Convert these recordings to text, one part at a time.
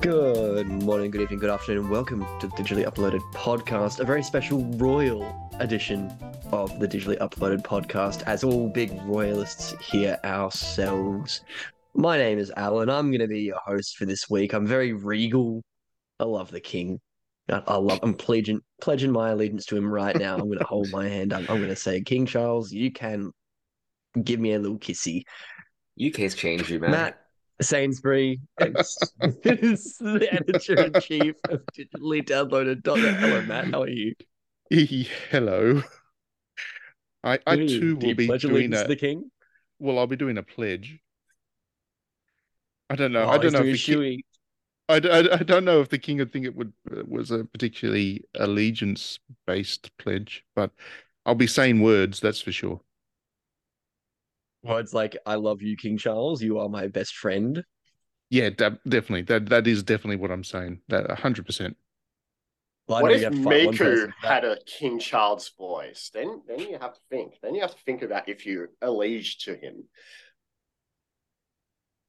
Good morning, good evening, good afternoon, and welcome to the Digitally Uploaded Podcast, a very special royal edition of the Digitally Uploaded Podcast, as all big royalists here ourselves. My name is Alan. I'm going to be your host for this week. I'm very regal. I love the king. I, I love. I'm pledging pledging my allegiance to him right now. I'm going to hold my hand up. I'm going to say, King Charles, you can give me a little kissy. UK's changed you, man. Matt Sainsbury is the editor in chief of digitally downloaded. Hello, Matt. How are you? Hello. I, I you- too will be doing a the king. well. I'll be doing a pledge. I don't know. Oh, I don't know if king. I, I I don't know if the king would think it would uh, was a particularly allegiance based pledge, but I'll be saying words. That's for sure. Words like "I love you, King Charles. You are my best friend." Yeah, de- definitely. That that is definitely what I'm saying. That hundred percent. What if you have to fight one Miku person for that. had a King Charles voice? Then, then you have to think. Then you have to think about if you allege to him.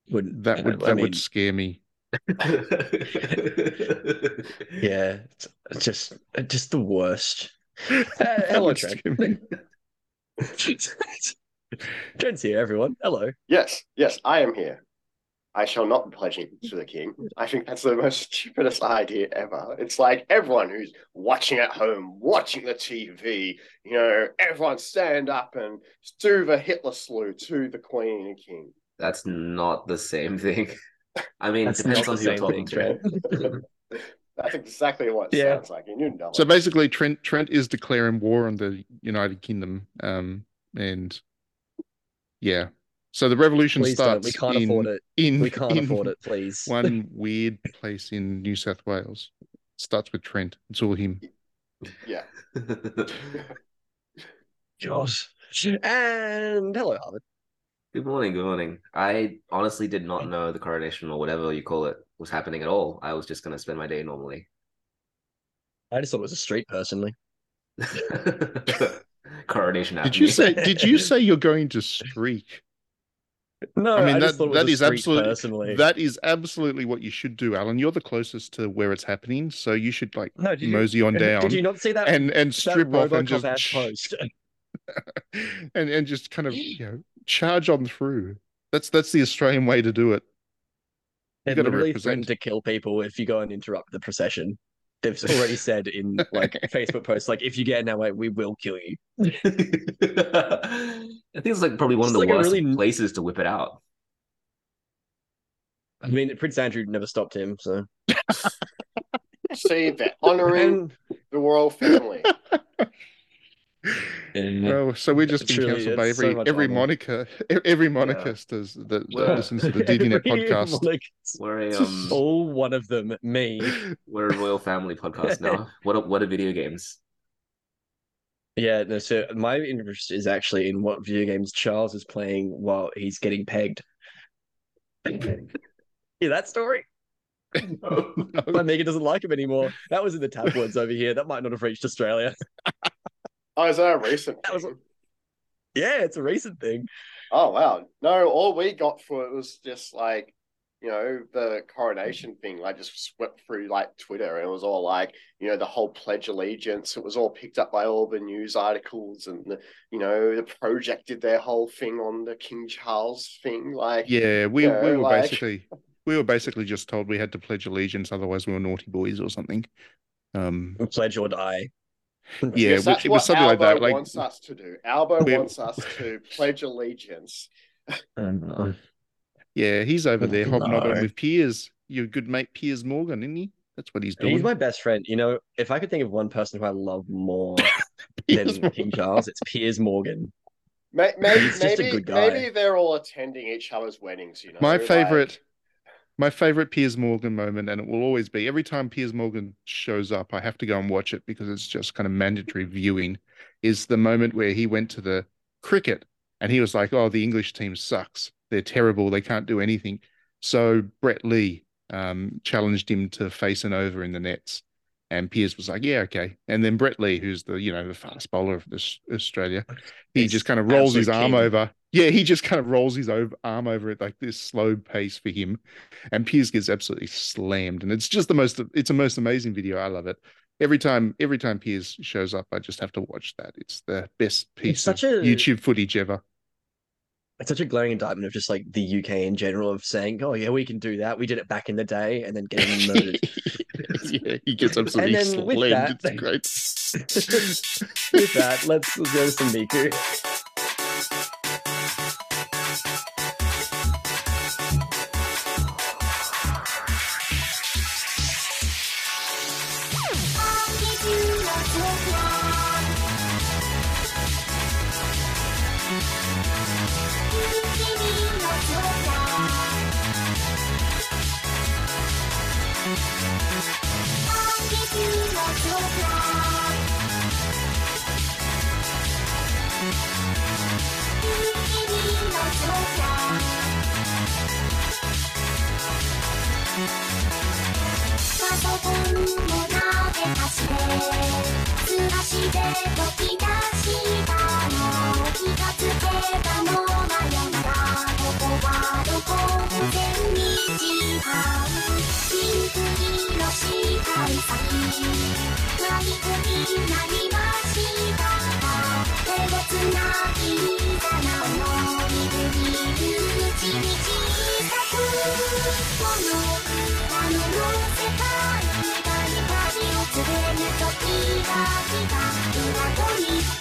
Wouldn't That would I that mean, would scare me. yeah, it's it's just it's just the worst. Uh, That hello, would Trent. scare me. Trent's here, everyone. Hello. Yes, yes, I am here. I shall not be pledging to the king. I think that's the most stupidest idea ever. It's like everyone who's watching at home, watching the TV, you know, everyone stand up and do the Hitler salute to the queen and king. That's not the same thing. I mean, That's it depends on the who you're talking thing, to. That's exactly what it Yeah. sounds like. And you know So it. basically, Trent Trent is declaring war on the United Kingdom, um, and yeah. So the revolution Please don't. starts We can't in, afford it. in We can't in afford it. Please. one weird place in New South Wales. Starts with Trent. It's all him. Yeah. Josh. And hello, Harvard. Good morning, good morning. I honestly did not know the coronation or whatever you call it was happening at all. I was just going to spend my day normally. I just thought it was a street, personally. coronation Did you say? Did you say you're going to streak? No, I mean, just that- thought it was that a is street, absolute- personally. That is absolutely what you should do, Alan. You're the closest to where it's happening, so you should like no, did you, mosey on down Did you not see that? and and that strip off and just post. and and just kind of you know charge on through. That's that's the Australian way to do it. They've gotta literally represent. threatened to kill people if you go and interrupt the procession. They've already said in like Facebook posts, like if you get in our way, we will kill you. I think it's like probably one It's of the like worst really- places to whip it out. I mean, Prince Andrew never stopped him, so Save they're honoring and, the royal family. And Well, so we're just being Truly, cancelled by it's so every much every honor. monarcha, e- every monarchist does that, that listens to the DDNet podcast. monarch- We're a um, all one of them, me. we're a royal family podcast now. What are, what are video games? Yeah, no, so my interest is actually in what video games Charles is playing while he's getting pegged. Hear that story? My Megan doesn't like him anymore. That was in the tabloids over here. That might not have reached Australia. Oh, is that a recent That was- Yeah, it's a recent thing. Oh wow. No, all we got for it was just like, you know, the coronation thing. Like just swept through like Twitter and it was all like, you know, the whole pledge allegiance. It was all picked up by all the news articles and the, you know, the project did their whole thing on the King Charles thing. Like Yeah, we Yeah, we were like- basically we were basically just told we had to pledge allegiance, otherwise we were naughty boys or something. Um, Pledge or die. Yeah, Yes, that's it was what something like that. Like, wants us to do. Albo We- wants us to pledge allegiance. yeah, he's over there hobnobbing No. with Piers, your good mate Piers Morgan, isn't he? That's what he's doing. He's my best friend. You know, if I could think of one person who I love more Piers than King Charles, it's Piers Morgan. May- Maybe, He's just a maybe, good guy. maybe they're all attending each other's weddings. You know, My like- favorite, my favorite Piers Morgan moment, and it will always be every time Piers Morgan shows up, I have to go and watch it because it's just kind of mandatory viewing. Is the moment where he went to the cricket and he was like, "Oh, the English team sucks. They're terrible. They can't do anything." So Brett Lee um, challenged him to face an over in the nets, And Piers was like, "Yeah, okay." And then Brett Lee, who's the you know the fast bowler of this Australia, he He's just kind of rolls his arm king. over. Yeah, he just kind of rolls his over, arm over it like this slow pace for him, and Piers gets absolutely slammed. And it's just the most. It's the most amazing video. I love it. Every time, every time Piers shows up, I just have to watch that. It's the best piece of such a- YouTube footage ever. It's such a glaring indictment of just like the UK in general of saying, "Oh yeah, we can do that. We did it back in the day," and then getting murdered. yeah, he gets absolutely slammed. that- It's great. With that, let's, let's go to some Miku. すずらしで解き出したの気がつけたのはやだここはどこ無限に違うピンク色したいさにマイなりましたが手つないだなのみるみるうちに小さくこののつぶ時が来た今どに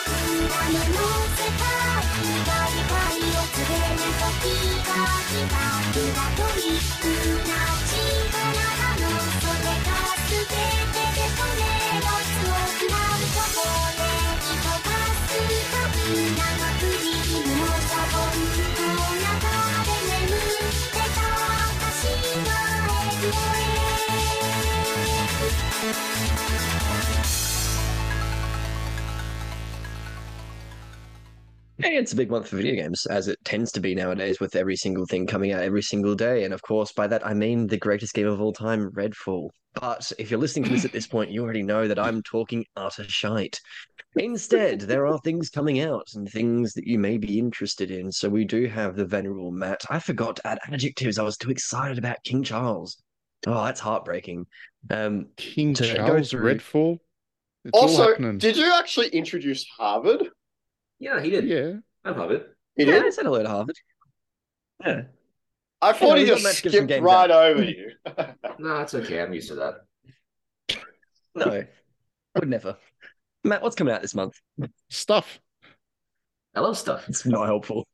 光が光がトリック Hey, it's a big month for video games, as it tends to be nowadays, with every single thing coming out every single day. And of course, by that I mean the greatest game of all time, Redfall. But if you're listening to this at this point, you already know that I'm talking utter shite. Instead, there are things coming out and things that you may be interested in. So we do have the venerable Matt. I forgot to add adjectives. I was too excited about King Charles. Oh, that's heartbreaking. Um, King Charles through- Redfall. It's Also, did you actually introduce Harvard? Yeah, he did. yeah. I love it. He yeah, did. I said hello to Harvard. Yeah. I thought he just Matt to give some skipped games right over you. No, it's okay. I'm used to that. No, would never. Matt, what's coming out this month? Stuff. I love stuff. It's not helpful.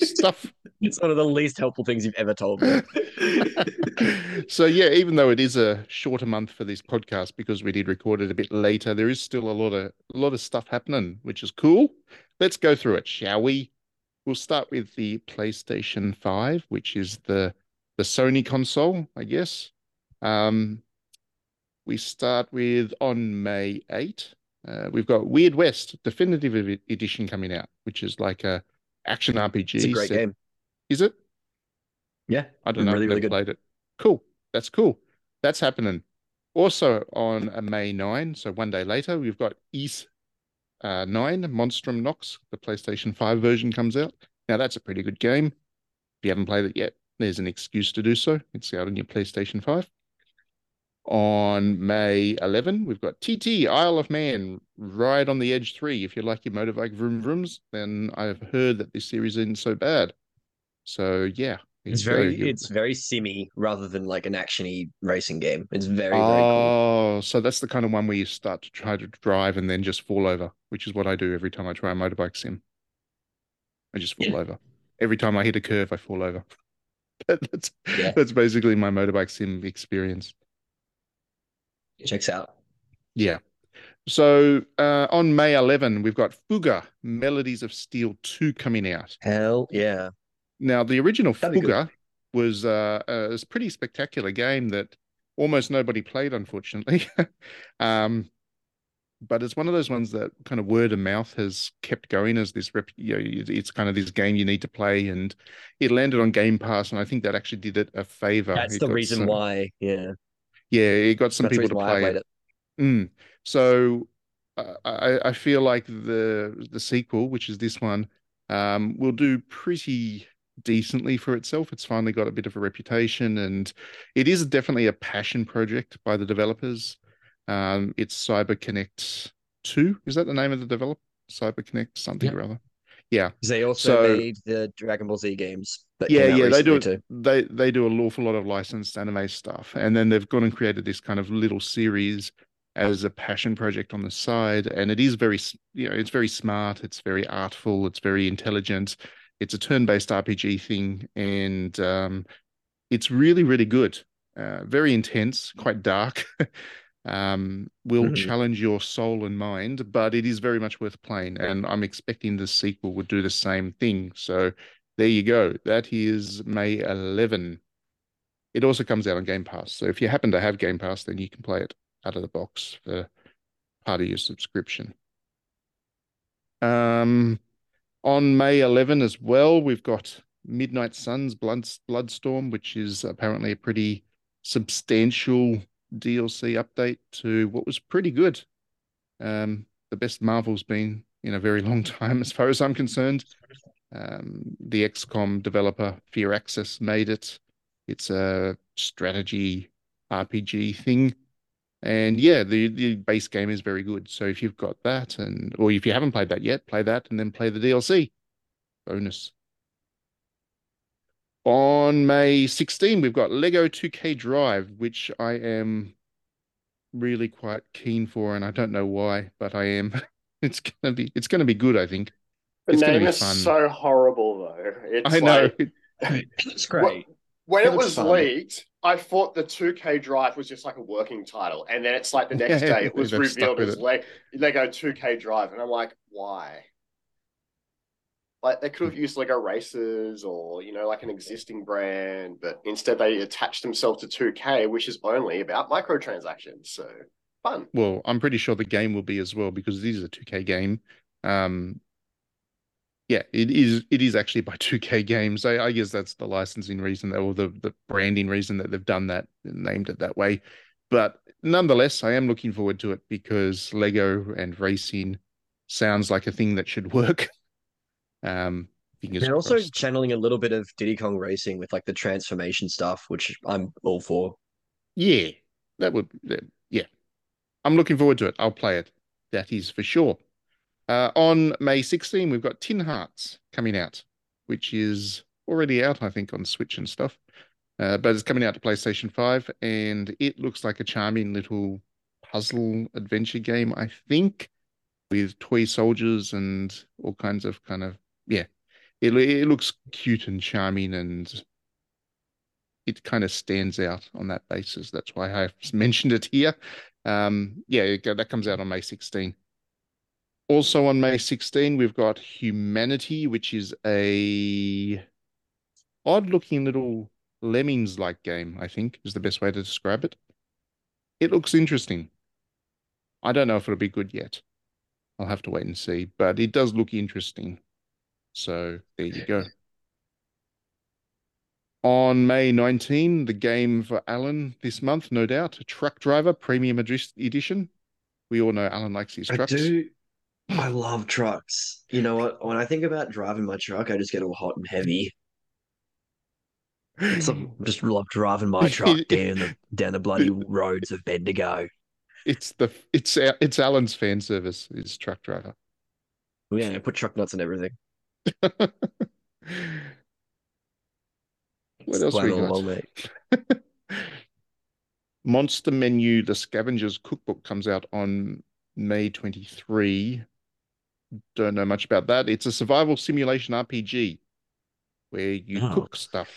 Stuff. It's one of the least helpful things you've ever told me. so yeah, even though it is a shorter month for this podcast because we did record it a bit later, there is still a lot of a lot of stuff happening, which is cool. Let's go through it, shall we? We'll start with the PlayStation 5, which is the the Sony console, I guess. Um, we start with on May 8. Uh, we've got Weird West Definitive Edition coming out, which is like a action RPG. It's a great game. Is it? Yeah, I don't know. really, I've really played it. Cool. That's cool. That's happening. Also on May 9, so one day later, we've got East uh, 9, Monstrum Nox. The PlayStation 5 version comes out. Now, that's a pretty good game. If you haven't played it yet, there's an excuse to do so. It's out on your PlayStation 5. On May 11, we've got TT Isle of Man Ride on the Edge 3. If you like your motorbike vroom vrooms, then I've heard that this series isn't so bad. So, yeah. It's you very go. it's very simmy rather than like an actiony racing game. It's very very cool. Oh, so that's the kind of one where you start to try to drive and then just fall over, which is what I do every time I try a motorbike sim. I just fall Yeah. over. Every time I hit a curve, I fall over. that's Yeah. that's basically my motorbike sim experience. Checks out. Yeah. So uh, on May 11, we've got Fuga Melodies of Steel 2 coming out. Hell yeah. Now, the original That'd. Fuga was uh, a a pretty spectacular game that almost nobody played, unfortunately. um, but it's one of those ones that kind of word of mouth has kept going as this rep. You know, it's kind of this game you need to play, and it landed on Game Pass, and I think that actually did it a favor. That's It the reason some- why. Yeah. Yeah, it got some That's people to play it. it. Mm. So uh, I, I feel like the the sequel, which is this one, um, will do pretty decently for itself. It's finally got a bit of a reputation, and it is definitely a passion project by the developers. Um, it's CyberConnect Two. Is that the name of the developer? CyberConnect something Yep. or other. Yeah. They also So- made the Dragon Ball Z games. Yeah, yeah, they do too. They they do an awful lot of licensed anime stuff, and then they've gone and created this kind of little series as a passion project on the side, and it is very, you know, it's very smart, it's very artful, it's very intelligent. It's a turn-based RPG thing, and um, it's really, really good. Uh, very intense, quite dark. um, will Mhm. challenge your soul and mind, but it is very much worth playing, and I'm expecting the sequel would do the same thing. So there you go. That is May 11. It also comes out on Game Pass. So if you happen to have Game Pass, then you can play it out of the box for part of your subscription. Um, on May 11 as well, we've got Midnight Suns Blood, Bloodstorm, which is apparently a pretty substantial DLC update to what was pretty good. Um, the best Marvel's been in a very long time, as far as I'm concerned. Um, the XCOM developer Fear made it. It's a strategy RPG thing. And yeah, the, the base game is very good. So if you've got that and or if you haven't played that yet, play that and then play the DLC. Bonus. On May 16, we've got Lego 2K Drive, which I am really quite keen for, and I don't know why, but I am. It's gonna be it's gonna be good, I think. The It's name is fun. so horrible though. It's I know. like It's great. when It it was fun. leaked, I thought the 2K Drive was just like a working title, and then it's like the next Yeah, day it was revealed with as it. Le- Lego 2K Drive, and I'm like, why? Like they could have used Lego Racers or you know like an existing brand, but instead they attached themselves to 2K, which is only about microtransactions. So fun. Well, I'm pretty sure the game will be as well because this is a 2K game. Um, yeah, it is. It is actually by 2K Games. I, I guess that's the licensing reason that, or the the branding reason that they've done that, named it that way. But nonetheless, I am looking forward to it because Lego and racing sounds like a thing that should work. Um, They're also channeling a little bit of Diddy Kong Racing with like the transformation stuff, which I'm all for. Yeah, that would, yeah. I'm looking forward to it. I'll play it. That is for sure. Uh, on May 16, we've got Tin Hearts coming out, which is already out, I think, on Switch and stuff. Uh, but it's coming out to PlayStation 5, and it looks like a charming little puzzle adventure game, I think, with toy soldiers and all kinds of kind of, yeah. It it looks cute and charming, and it kind of stands out on that basis. That's why I mentioned it here. Um, yeah, that comes out on May 16. Also on May 16, we've got Humanity, which is a odd looking little lemmings like game, I think is the best way to describe it. It looks interesting. I don't know if it'll be good yet. I'll have to wait and see, but it does look interesting. So there you go. On May 19, the game for Alan this month, no doubt, Truck Driver Premium Edition. We all know Alan likes his trucks. I do. I love trucks. You know what? When I think about driving my truck, I just get all hot and heavy. So I just love driving my truck down the down the bloody roads of Bendigo. It's the it's it's Alan's fan service. Is truck driver. Yeah, I put truck nuts and everything. What else we got? Monster Menu: The Scavenger's Cookbook comes out on May 23. Don't know much about that. It's a survival simulation RPG where you oh. cook stuff,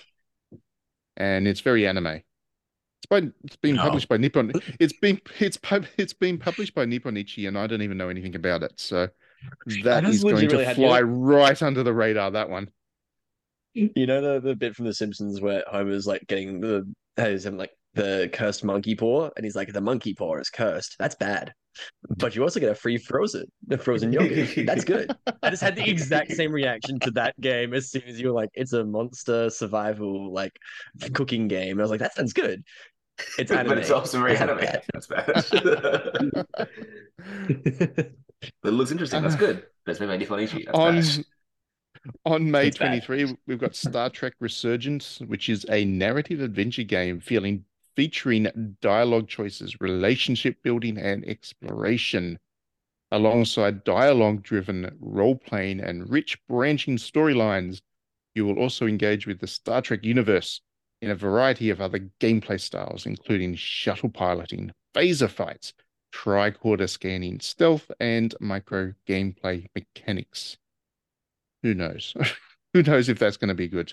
and it's very anime. It's by it's been published by Nippon. It's been it's it's been published by Nippon Ichi, and I don't even know anything about it. So that is going to fly right under the radar. That one. You know the, the bit from The Simpsons where Homer's like getting the has him like the cursed monkey paw, and he's like, the monkey paw is cursed. That's bad. But you also get a free frozen, the frozen yogurt. That's good. I just had the exact same reaction to that game as soon as you were like, it's a monster survival like cooking game. I was like, that sounds good. It's anime. but it's also very anime. Bad. That's bad. it looks interesting. That's good. That's made by That's on, bad. On May 23, we've got Star Trek Resurgence, which is a narrative adventure game feeling featuring dialogue choices, relationship building, and exploration. Alongside dialogue driven role playing and rich branching storylines, you will also engage with the Star Trek universe in a variety of other gameplay styles, including shuttle piloting, phaser fights, tricorder scanning, stealth, and micro gameplay mechanics who knows? who knows if that's going to be good?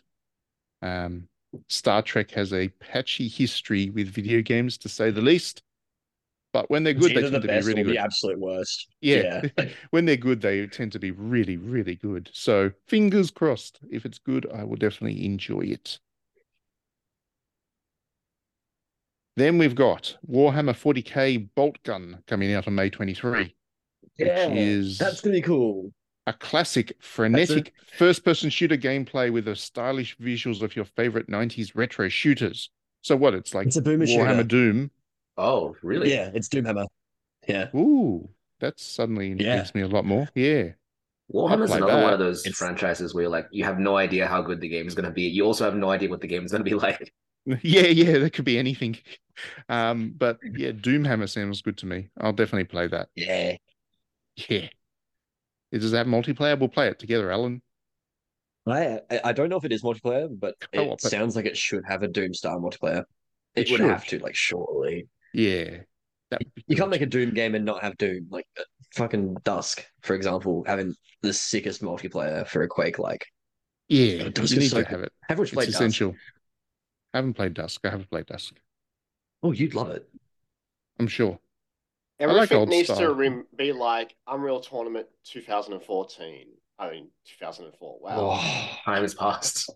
Um, Star Trek has a patchy history with video games, to say the least. But when they're good, they tend the to be really good. The absolute worst. Yeah, yeah. when they're good, they tend to be really, really good. So fingers crossed. If it's good, I will definitely enjoy it. Then we've got Warhammer 40k Boltgun coming out on May 23. Yeah, is that's gonna be cool a classic, frenetic first person shooter gameplay with the stylish visuals of your favorite 90s retro shooters. So, what? It's like it's a boomer Warhammer shooter. Doom. Oh, really? Yeah, it's Doomhammer. Yeah. Ooh, that suddenly intrigues yeah. me a lot more. Yeah. Warhammer is another that. one of those it's... franchises where like you have no idea how good the game is going to be. You also have no idea what the game is going to be like. Yeah, yeah, that could be anything. Um, but yeah, Doomhammer sounds good to me. I'll definitely play that. Yeah. Yeah. Does it have multiplayer? We'll play it together, Alan. I I don't know if it is multiplayer, but it sounds like it should have a Doom style multiplayer. It, it would should. have to, like, shortly. Yeah. You can't make a Doom game and not have Doom. Like uh, fucking Dusk, for example, having the sickest multiplayer for a Quake like. Yeah, Dusk you need so to have it. Have it's essential. I haven't played Dusk. I haven't played Dusk. Oh, you'd love it. I'm sure. Everything like needs style. to rem- be like Unreal Tournament 2014. I mean, 2004. Wow. Oh, time has passed.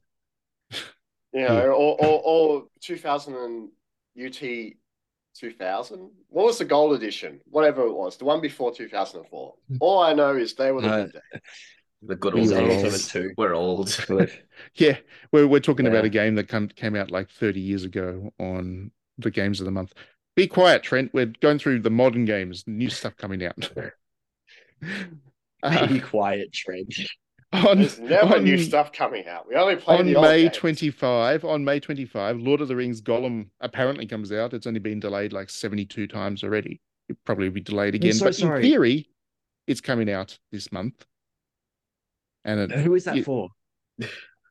You know, hmm. or, or, or 2000 and UT 2000. What was the gold edition? Whatever it was, the one before 2004. Hmm. All I know is they were the good days. The good old days. Too. We're old. yeah, we're, we're talking yeah. about a game that come, came out like 30 years ago on the games of the month. Be quiet, Trent. We're going through the modern games, new stuff coming out. uh, Be quiet, Trent. On, There's never on, new stuff coming out. We only play on May 25. On May 25, Lord of the Rings Gollum apparently comes out. It's only been delayed like 72 times already. It probably will probably be delayed again. So but sorry. in theory, it's coming out this month. And it, who is that it, for?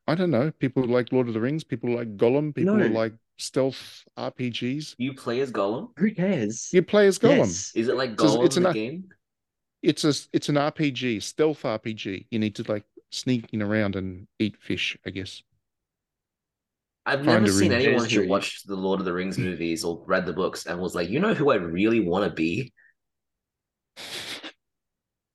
I don't know. People like Lord of the Rings. People like Gollum. People no. like stealth RPGs. You play as Gollum. Who cares? You play as Gollum. Yes. Is it like Gollum it's, it's the game? It's a it's an RPG, stealth RPG. You need to like sneaking around and eat fish, I guess. I've Find never seen anyone Very who watched the Lord of the Rings movies or read the books and was like, you know who I really want to be?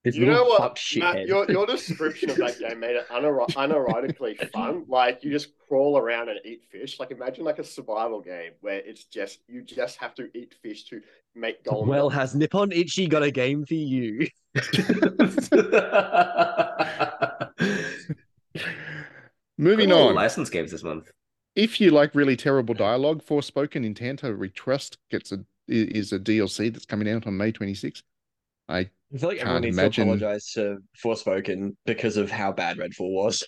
This You know what, Matt? Your your description of that game made it unir- unironically fun. Like you just crawl around and eat fish. Like imagine like a survival game where it's just you just have to eat fish to make gold. well, has Nippon Ichi got a game for you? Moving Cool, on. license games this month. If you like really terrible dialogue, Forspoken in Tanta We Trust gets a is a DLC that's coming out on May 26th. I I feel like everyone Can't needs imagine- to apologize to Forspoken because of how bad Redfall was.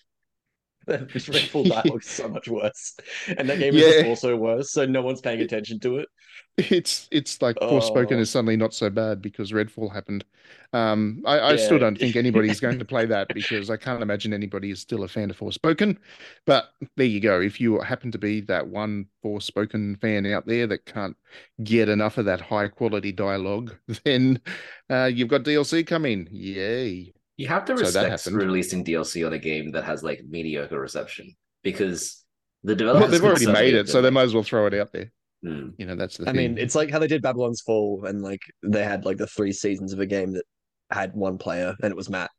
This Redfall dialogue is so much worse, and that game is also worse. So no one's paying attention to it. it's it's like Forspoken Oh. is suddenly not so bad because Redfall happened. Um, I, I still don't think anybody's going to play that because I can't imagine anybody is still a fan of Forspoken. But there you go. If you happen to be that one Forspoken fan out there that can't get enough of that high quality dialogue, then uh, you've got DLC coming. Yay! You have to respect happened. releasing DLC on a game that has like mediocre reception because the Well, developers they've already made it, so they might as well throw it out there. "Hmm, You know, that's the I thing. mean, it's like how they did Babylon's Fall, and like they had like the three seasons of a game that had one player, and it was Matt.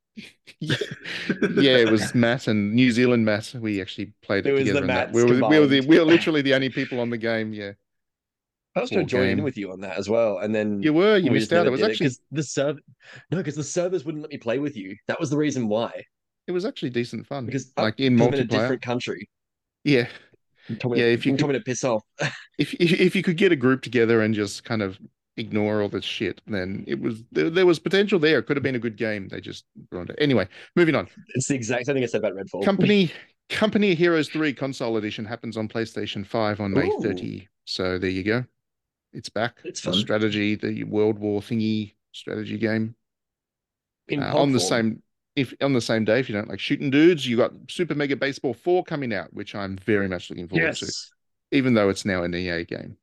yeah, yeah, it was Matt and New Zealand Matt. We actually played it, It was the together. in that. We were, we were the we were literally the only people on the game. Yeah, I was Poor going to join in with you on that as well, and then you were. You we missed out. It was did actually 'cause the server. No, because the servers wouldn't let me play with you. That was the reason why. it was actually decent fun. Because like in I'm in a multiplayer. different country. Yeah, me Yeah, to- if you you told me to piss off. if, if if you could get a group together and just kind of ignore all this shit, then it was there, there was potential there. It could have been a good game. They just ruined it. Anyway, moving on. It's the exact same thing I said about Redfall. Company Company Heroes 3 console edition happens on PlayStation 5 on May Ooh. 30. So there you go. It's back. It's The fun. strategy, the World War thingy strategy game. Uh, on the same if on the same day, if you don't like shooting dudes, you got Super Mega Baseball 4 coming out, which I'm very much looking forward to, even though it's now an EA game,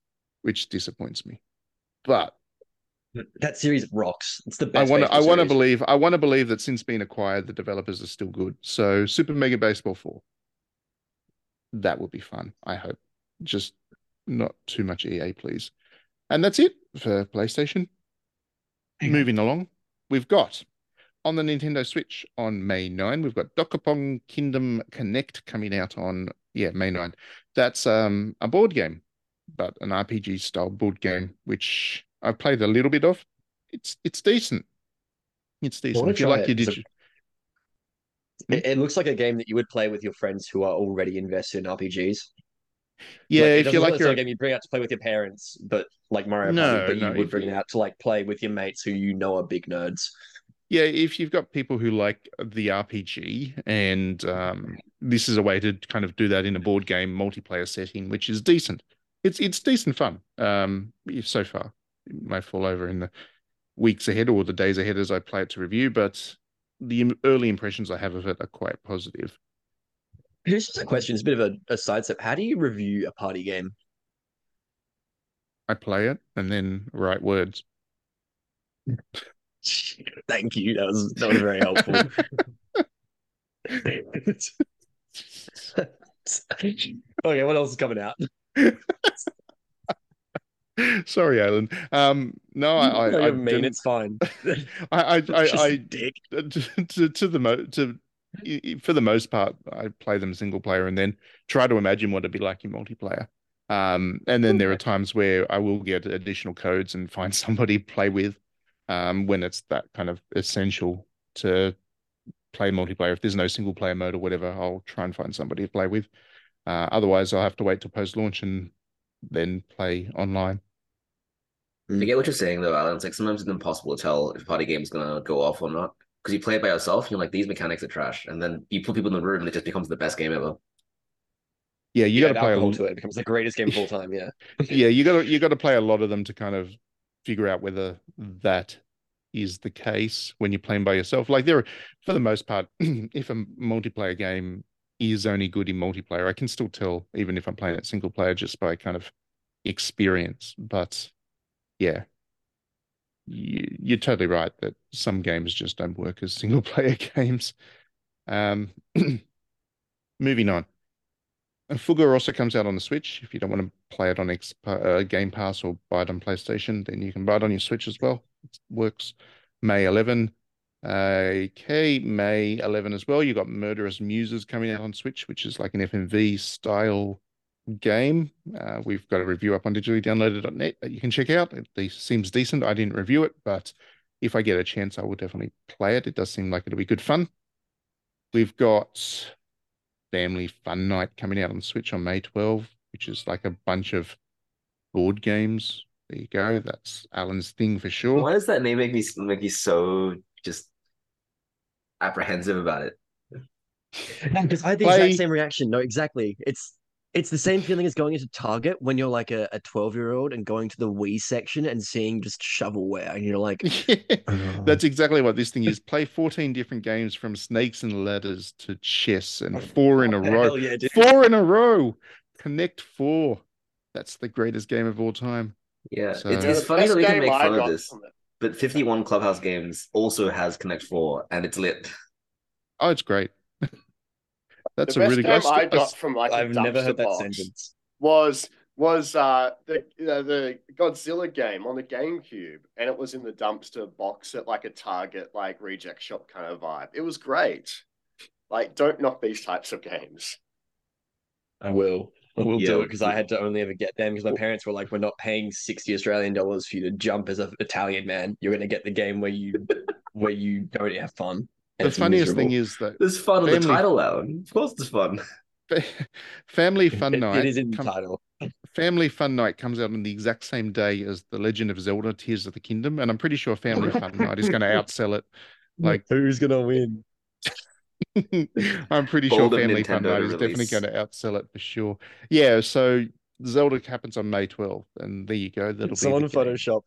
which disappoints me. But That series rocks. It's the I best. want to I want to believe I want to believe that since being acquired, the developers are still good. So Super Mega Baseball 4. That would be fun, I hope. Just not too much EA, please. And that's it for PlayStation. Hang on. Moving along, we've got on the Nintendo Switch on May 9, we've got Dokapon Kingdom Connect coming out on yeah, May 9. That's um a board game, but an RPG style board game, which I've played a little bit of. It's it's decent. It's decent. wanna If you like it, your 'cause digi- It, it looks like a game that you would play with your friends who are already invested in RPGs. Yeah, Like, if you like it's your a game you bring out to play with your parents, but like Mario No, Party, but no, you would bring it out to like play with your mates who you know are big nerds. Yeah, if you've got people who like the RPG, and um, this is a way to kind of do that in a board game multiplayer setting, which is decent. It's it's decent fun. Um, so far, it may fall over in the weeks ahead or the days ahead as I play it to review, but the early impressions I have of it are quite positive. Here's just a question. It's a bit of a, a sidestep. How do you review a party game? I play it and then write words. Thank you. That was that was very helpful. okay, what else is coming out? Sorry, Alan. Um, no, I, I, I mean. didn't- It's fine. I, I, I, I dick. to, to, to the mo to i- i- for the most part, I play them single player and then try to imagine what it'd be like in multiplayer. Um, and then there are times where I will get additional codes and find somebody to play with, um, when it's that kind of essential to play multiplayer. If there's no single player mode or whatever, I'll try and find somebody to play with. Uh, otherwise, I'll have to wait till post launch and then play online. I get what you're saying though, Alan. It's like sometimes it's impossible to tell if a party game is gonna go off or not. Because you play it by yourself, you're like, these mechanics are trash. And then you put people in the room and it just becomes the best game ever. Yeah, you You gotta play a alcohol lot. to it. It becomes the greatest game of all time. Yeah. yeah, you got to you got to play a lot of them to kind of figure out whether that is the case when you're playing by yourself. Like there, for the most part, if a multiplayer game is only good in multiplayer, I can still tell even if I'm playing it single player just by kind of experience. But yeah, you, you're totally right that some games just don't work as single player games. Um, moving on. And Fuga also comes out on the Switch. If you don't want to play it on X, uh, Game Pass or buy it on PlayStation, then you can buy it on your Switch as well. It works May 11. Okay, May 11 as well. You've got Murderous Muses coming out on Switch, which is like an FMV style game. Uh, we've got a review up on digitallydownloaded.net that you can check out. It seems decent. I didn't review it, but if I get a chance, I will definitely play it. It does seem like it'll be good fun. We've got Family Fun Night coming out on Switch on May 12, which is like a bunch of board games. There you go. That's Alan's thing for sure. Why does that name make me make you so just apprehensive about it? Because I had the Play- exact same reaction. No, exactly. It's it's the same feeling as going into Target when you're like a, a 12 year old and going to the Wii section and seeing just shovelware and you're like, "Oh." That's exactly what this thing is. Play 14 different games from snakes and ladders to chess and oh, four in a row. Hell yeah, dude. Four in a row. Connect four. That's the greatest game of all time. Yeah, So- it's, it's funny that we can make fun of this, but 51 Clubhouse Games also has Connect 4 and it's lit. Oh, it's great. That's the a best really game good. I got from like a I've never dumpster heard that box sentence. was was uh the uh, the Godzilla game on the GameCube, and it was in the dumpster box at like a Target like reject shop kind of vibe. It was great. Like, don't knock these types of games. I will. I will do it because I had to only ever get them because my parents were like, "We're not paying sixty Australian dollars for you to jump as an Italian man. You're going to get the game where you where you don't have fun." The it's funniest thing is that There's fun in the title, Alan. Of course, it's fun. Family Fun Night. it is in the come- title. Family Fun Night comes out on the exact same day as The Legend of Zelda: Tears of the Kingdom, and I'm pretty sure Family Fun Night is going to outsell it. Like, who's gonna win? I'm pretty sure Bold of Family Fun Night to is definitely going to outsell it for sure. Yeah, so Zelda happens on May 12th, and there you go. That'll Someone be game. Photoshop.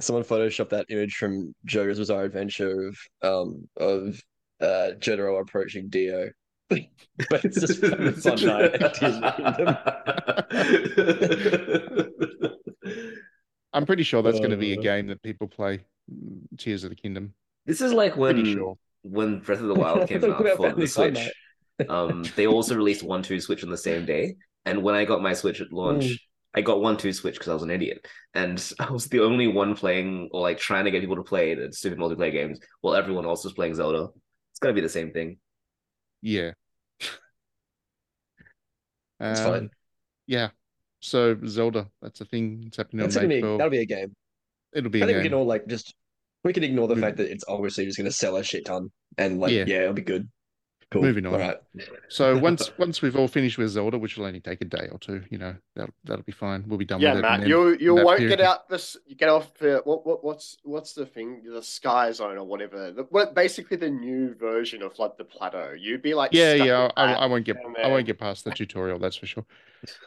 Someone photoshopped that image from JoJo's Bizarre Adventure of um of uh Jotaro approaching Dio. but it's just a fun night at Tears of the Kingdom. I'm pretty sure that's going to be a Uh. game that people play. mm, Tears of the Kingdom. This is like when sure. when Breath of the Wild came out for Family the Switch. um, they also released one two Switch on the same day. And when I got my Switch at launch, Mm. I got one two Switch because I was an idiot, and I was the only one playing or like trying to get people to play the stupid multiplayer games while everyone else was playing Zelda. It's gonna be the same thing. Yeah. It's Um, fine. Yeah. So Zelda, that's a thing. It's happening That's on gonna May be 12. that'll be a game. It'll be I a think we can all like just we can ignore the Move- fact that it's obviously just gonna sell a shit ton and like Yeah. yeah, it'll be good. Cool. Moving on. All right. So once once we've all finished with Zelda, which will only take a day or two, you know, that'll that'll be fine. We'll be done Yeah, with it. and Matt, you you won't period- get out this. You get off the what what what's what's the thing? The Sky Zone or whatever. The, what basically the new version of like the plateau. You'd be like yeah, yeah. I. I won't get I won't get past the tutorial. That's for sure.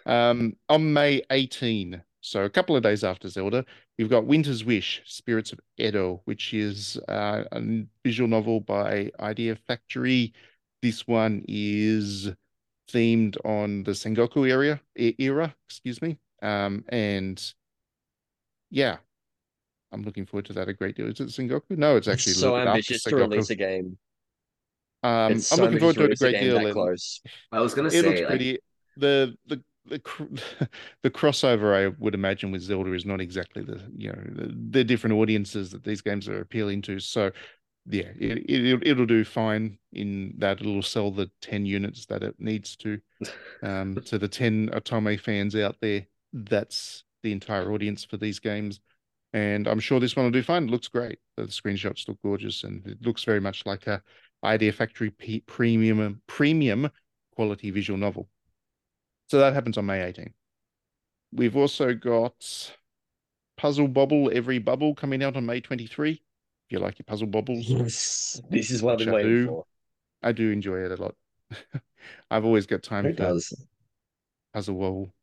Um, on May 18, so a couple of days after Zelda, we've got Winter's Wish: Spirits of Edo, which is uh, a visual novel by Idea Factory. This one is themed on the Sengoku area era, excuse me. Um, and yeah, I'm looking forward to that a great deal. Is it Sengoku? No, it's actually a It's so little ambitious to release a game. Um, It's I'm looking forward to it a great game deal. that close. I was gonna it say looks like, pretty. The the the the crossover I would imagine with Zelda is not exactly the you know the, the different audiences that these games are appealing to. So yeah, it, it it'll do fine in that it'll sell the ten units that it needs to. Um, to the ten Otome fans out there, that's the entire audience for these games. And I'm sure this one will do fine. It looks great. The screenshots look gorgeous, and it looks very much like a Idea Factory P- premium premium quality visual novel. So that happens on May 18. We've also got Puzzle Bobble Every Bubble coming out on May 23. If you like your puzzle bobbles, Yes, this is what I've been waiting do. for. I do enjoy it a lot. I've always got time Who for does? Puzzle Wobble.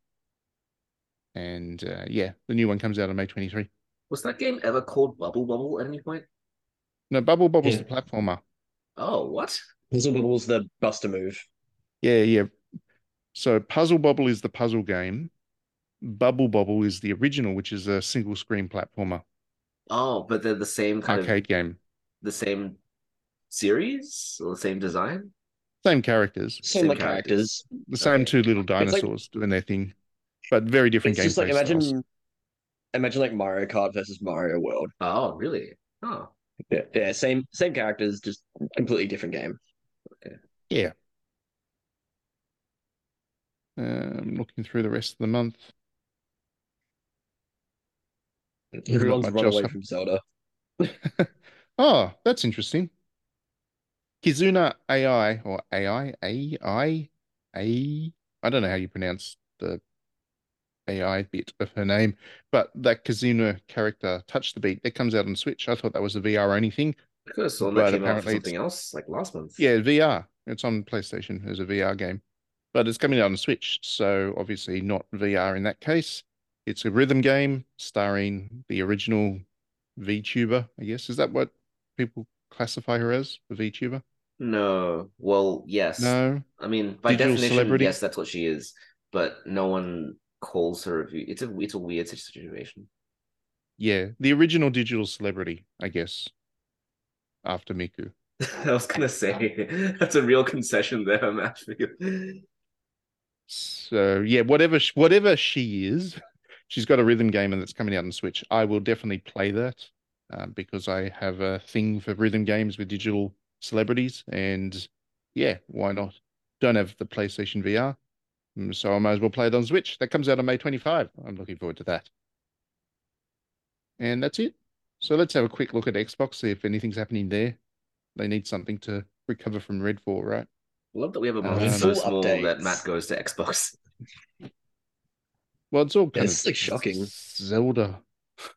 And uh, yeah, the new one comes out on May 23. was that game ever called Bubble Bubble at any point? No, Bubble Bobble's Yeah. the platformer. Oh, what? Puzzle Bubble's the Bust-a-Move. Yeah, yeah. So Puzzle Bobble is the puzzle game. Bubble Bobble is the original, which is a single screen platformer Oh, but they're the same kind arcade game. the same series or the same design? Same characters, Same, Same characters. characters. the same Okay. two little like- dinosaurs doing their thing, but very different It's just like imagine, styles. imagine like Mario Kart versus Mario World. Oh, really? Oh, Yeah, yeah, same same characters, just completely different game. Um, looking through the rest of the month. Everyone's run away from Zelda. Oh, that's interesting. Kizuna AI or AI AI A I don't know how you pronounce the AI bit of her name, but that Kizuna character Touch the Beat that comes out on Switch. I thought that was a VR only thing. I could have sworn But that came out something else like last month. Yeah, VR. It's on PlayStation as a VR game, but it's coming out on Switch, so obviously not VR in that case. It's a rhythm game starring the original VTuber, I guess. Is that what people classify her as? The VTuber? No. Well, yes. No. I mean, by Digital definition, celebrity? yes, that's what she is. But no one calls her. a V- It's a it's a weird situation. Yeah, the original digital celebrity, I guess. After Miku. I was gonna say that's a real concession there, Matt. So yeah, whatever whatever she is, she's got a rhythm game and that's coming out on Switch. I will definitely play that uh, because I have a thing for rhythm games with digital celebrities, and yeah, why not? Don't have the PlayStation VR, mm, so I might as well play it on Switch. That comes out on May 25. I'm looking forward to that. And that's it. So let's have a quick look at Xbox, see if anything's happening there. They need something to recover from Redfall, right? Love that we have a Um, so Full small that. Matt goes to Xbox. Well, it's all kind it's, of like, shocking. Zelda.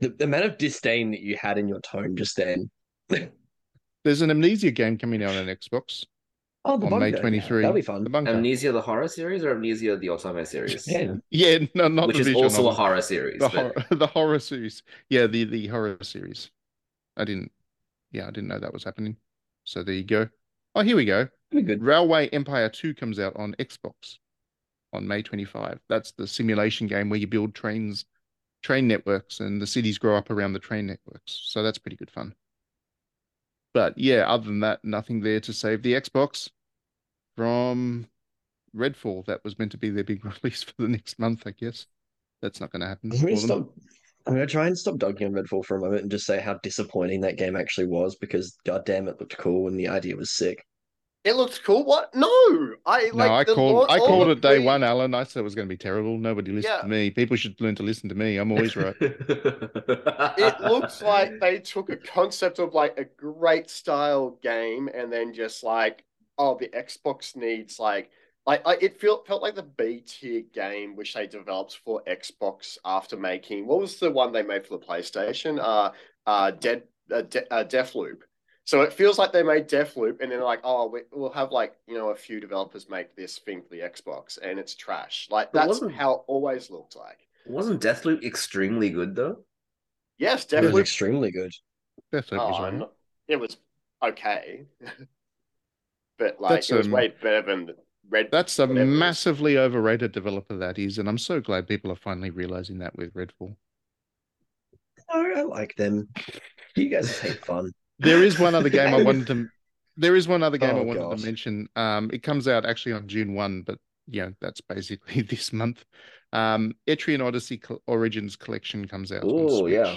The, the amount of disdain that you had in your tone just then. There's an Amnesia game coming out on Xbox Oh, the on May bunker. 23. That'll be The fun. bunker. Amnesia the horror series or Amnesia the Otome series? Yeah. Yeah, no, not Which the is visual also a horror series. the but- horror, the horror series. Yeah, the the horror series. I didn't. Yeah, I didn't know that was happening. So there you go. Oh, here we go. Good. Railway Empire 2 comes out on Xbox on May 25. That's the simulation game where you build trains, train networks, and the cities grow up around the train networks. So that's pretty good fun. But yeah, other than that, nothing there to save the Xbox from Redfall. That was meant to be their big release for the next month, I guess. That's not going to happen. I'm stop. I'm gonna try and stop dogging on Redfall for a moment and just say how disappointing that game actually was because goddamn it looked cool and the idea was sick. It looks cool. What? No, I No, like. I the called launch- I called it day pre- one, Alan. I said it was going to be terrible. Nobody listened Yeah. to me. People should learn to listen to me. I'm always right. It looks like they took a concept of like a great style game and then just like, oh, the Xbox needs like. Like, I, it felt felt like the B tier game which they developed for Xbox after making what was the one they made for the PlayStation? Uh, uh, Dead, uh, De- uh Deathloop. So it feels like they made Deathloop, and then like, oh, we, we'll have like you know a few developers make this thing for the Xbox, and it's trash. Like But that's wasn't- how it always looked like. Wasn't Deathloop extremely good though? Yes, It was extremely good. Deathloop was Oh, alright. no- it was okay, but like That's, it was um, way better than Red. That's a whatever it is. massively overrated developer that is, and I'm so glad people are finally realizing that with Redfall. Oh, I like them. You guys hate fun. There is one other game I wanted to. There is one other game I Oh, wanted gosh. to mention. Um, it comes out actually on June one, but yeah, that's basically this month. Um, Etrian Odyssey Col- Origins Collection comes out. Oh, yeah.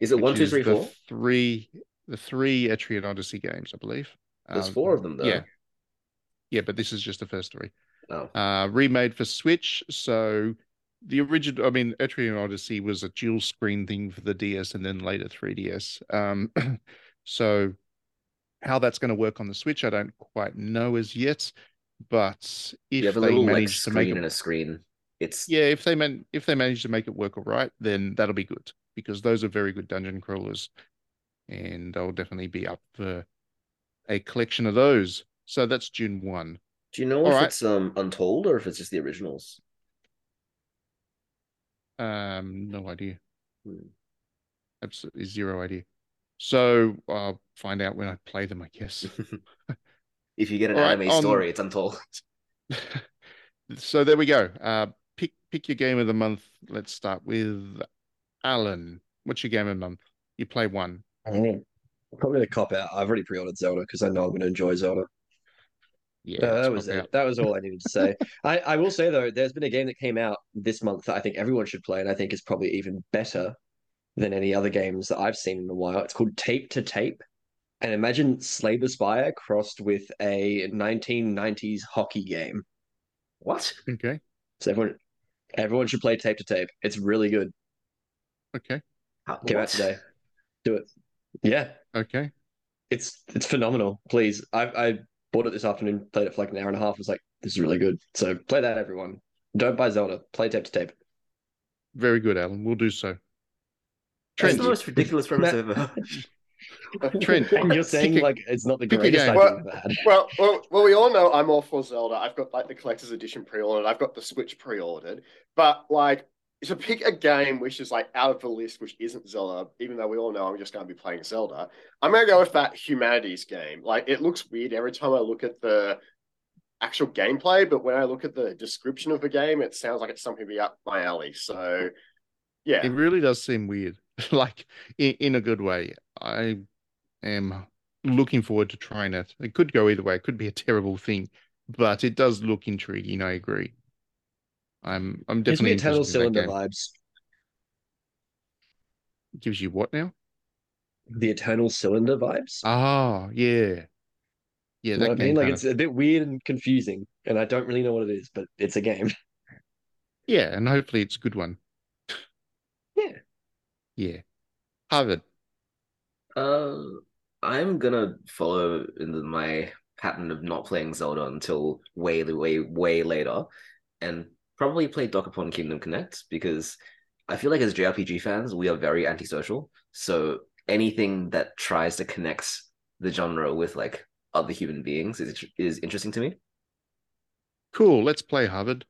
Is it one, two, three, the? Three, the three Etrian Odyssey games, I believe. There's Um, four of them though. Yeah, yeah, but this is just the first three. Oh. uh, remade for Switch. So the original, I mean, Etrian Odyssey was a dual screen thing for the DS and then later 3DS. Um, so how that's going to work on the Switch, I don't quite know as yet. But if you have a they manage to make it, and a screen. It's yeah, if they man, if they manage to make it work all right, then that'll be good because those are very good dungeon crawlers, and I'll definitely be up for a collection of those. So that's June one. Do you know All if right. it's um untold or if it's just the originals? Um, no idea. Hmm. Absolutely zero idea. So I'll find out when I play them, I guess. If you get an All right, anime on- story, it's untold. so there we go. Uh, pick pick your game of the month. Let's start with Alan. What's your game of the month? You play one. I'm gonna, Probably a cop out. I've already pre-ordered Zelda because I know I'm going to enjoy Zelda. Yeah, that was it. out. That was all I needed to say. I, I will say though, there's been a game that came out this month that I think everyone should play, and I think is probably even better than any other games that I've seen in a while. It's called Tape to Tape. And imagine Slay the Spire crossed with a 1990s hockey game. What? Okay. So everyone everyone should play Tape to Tape. It's really good. Okay. How, Came out today. Do it. Yeah, Okay. it's it's phenomenal. Please, I I bought it this afternoon, played it for like an hour and a half. Was like, this is really good. So play that, everyone. Don't buy Zelda. Play Tape to Tape. Very good, Alan. We'll do so. That's the most ridiculous premise Matt- ever. Trent, And you're saying pick like it's not the greatest game. idea Well- we've. Well, well, well, we all know I'm all for Zelda. I've got like the collector's edition pre-ordered. I've got the Switch pre-ordered. But like to pick a game which is like out of the list, which isn't Zelda, even though we all know I'm just going to be playing Zelda, I'm going to go with that Humanities game. Like it looks weird every time I look at the actual gameplay, but when I look at the description of the game, it sounds like it's something to be up my alley. So, yeah, It really does seem weird, like in, in a good way. I am looking forward to trying it. It could go either way. It could be a terrible thing, but it does look intriguing. I agree. I'm I'm Gives me definitely Eternal interested in that Cylinder vibes. Gives you what now? The Eternal Cylinder vibes. Ah, yeah, yeah. You know That I mean? Like it's of, a bit weird and confusing, and I don't really know what it is, but it's a game. yeah, and hopefully it's a good one. Yeah. Yeah. Harvard. Uh, I'm gonna follow in the, my pattern of not playing Zelda until way, way, way later, and probably play Dokapon Kingdom Connect because I feel like as JRPG fans, we are very antisocial. So anything that tries to connect the genre with like other human beings is is interesting to me. Cool. Let's play Harvard.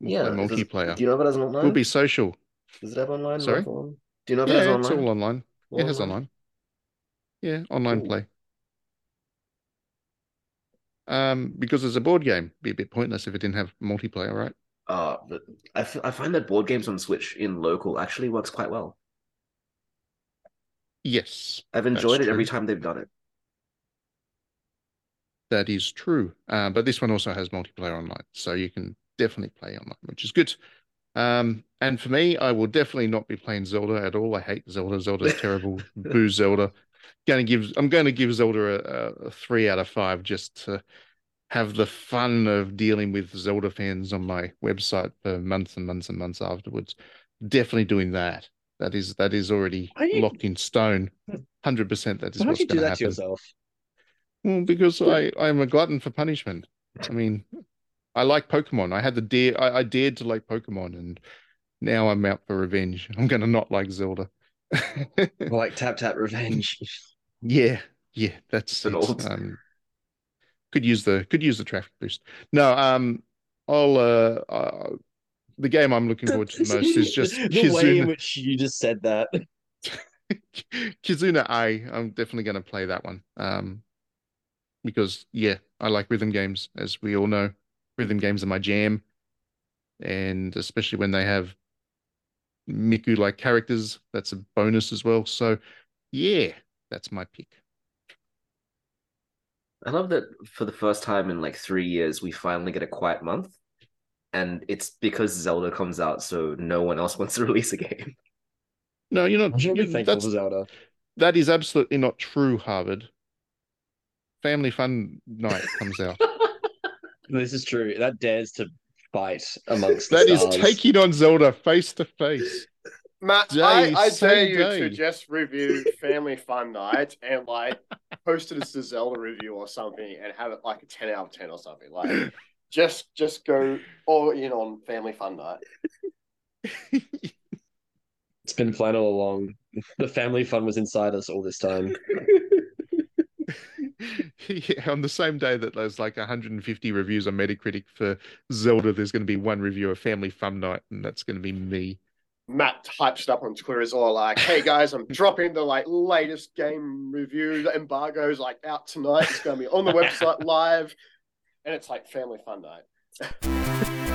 We'll play it does- multiplayer. Do you know if it has online? We'll be social. Does it have online? Sorry? offline? Do you know if Yeah, online? it's all online. It has Online? Yeah, online play. Um, because it's a board game, be a bit pointless if it didn't have multiplayer, right? Uh, but I, f- I find that board games on Switch in local actually works quite well. Yes, I've enjoyed it every time they've done it. that is true. Uh, but this one also has multiplayer online, so you can definitely play online, which is good. Um, and for me, I will definitely not be playing Zelda at all. I hate Zelda. Zelda's terrible. Boo Zelda. Going to give. I'm going to give Zelda a, a, three out of five just to have the fun of dealing with Zelda fans on my website for months and months and months afterwards. Definitely doing that. That is that is already you- locked in stone. Hundred percent. That is Why you do going to that to happen. yourself? Well, because I I'm a glutton for punishment. I mean, I like Pokemon. I had the dare. I, I dared to like Pokemon, and now I'm out for revenge. I'm going to not like Zelda. Like tap tap revenge. yeah, yeah, that's An it. old- Um, could use the could use the traffic boost. No, um, I'll uh, uh the game I'm looking forward to the most is just the way in which you just said that. Kizuna I. I'm definitely going to play that one. Um, because yeah, I like rhythm games, as we all know. Rhythm games are my jam, and especially when they have Miku-like characters, that's a bonus as well. So yeah, that's my pick. I love that for the first time in like three years, we finally get a quiet month. And it's because Zelda comes out, so no one else wants to release a game. No, you're not. I'm sure you- be thankful that's for Zelda. that is absolutely not true. Harvard. Family Fun Night comes out. This is true. That dares to fight amongst the That is stars. taking on Zelda face to face. Matt, Day, I, I same dare you day. to just review Family Fun Night and like post it as a Zelda review or something and have it like a 10 out of 10 or something. Like just just go all in on Family Fun Night. It's been planned all along. The family fun was inside us all this time. yeah, on the same day that there's like 150 reviews on Metacritic for Zelda, there's going to be one review of Family Fun Night, and that's going to be me. Matt hypes it up on Twitter as all like, hey guys, I'm dropping the like latest game review. The embargo's like out tonight. It's gonna be on the website live. And it's like Family Fun Night.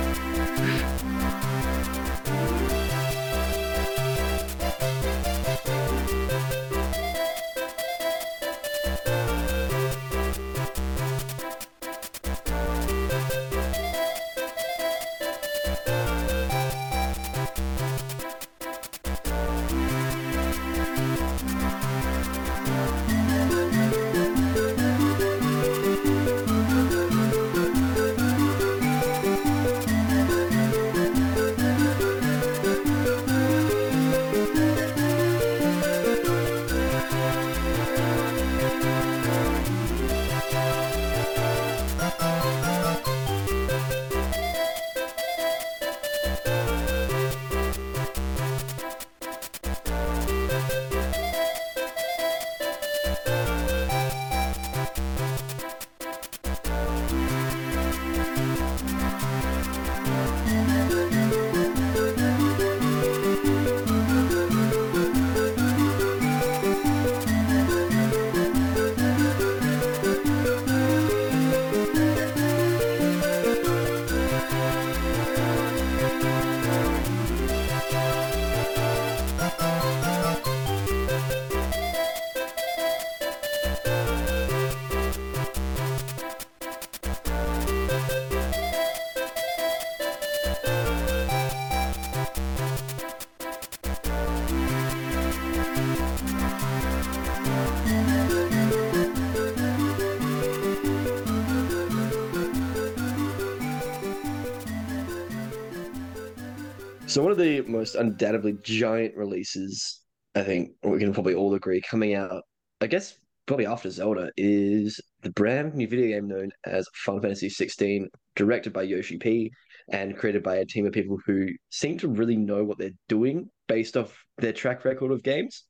So one of the most undoubtedly giant releases, I think we can probably all agree, coming out, I guess probably after Zelda, is the brand new video game known as Final Fantasy 16, directed by Yoshi P and created by a team of people who seem to really know what they're doing based off their track record of games.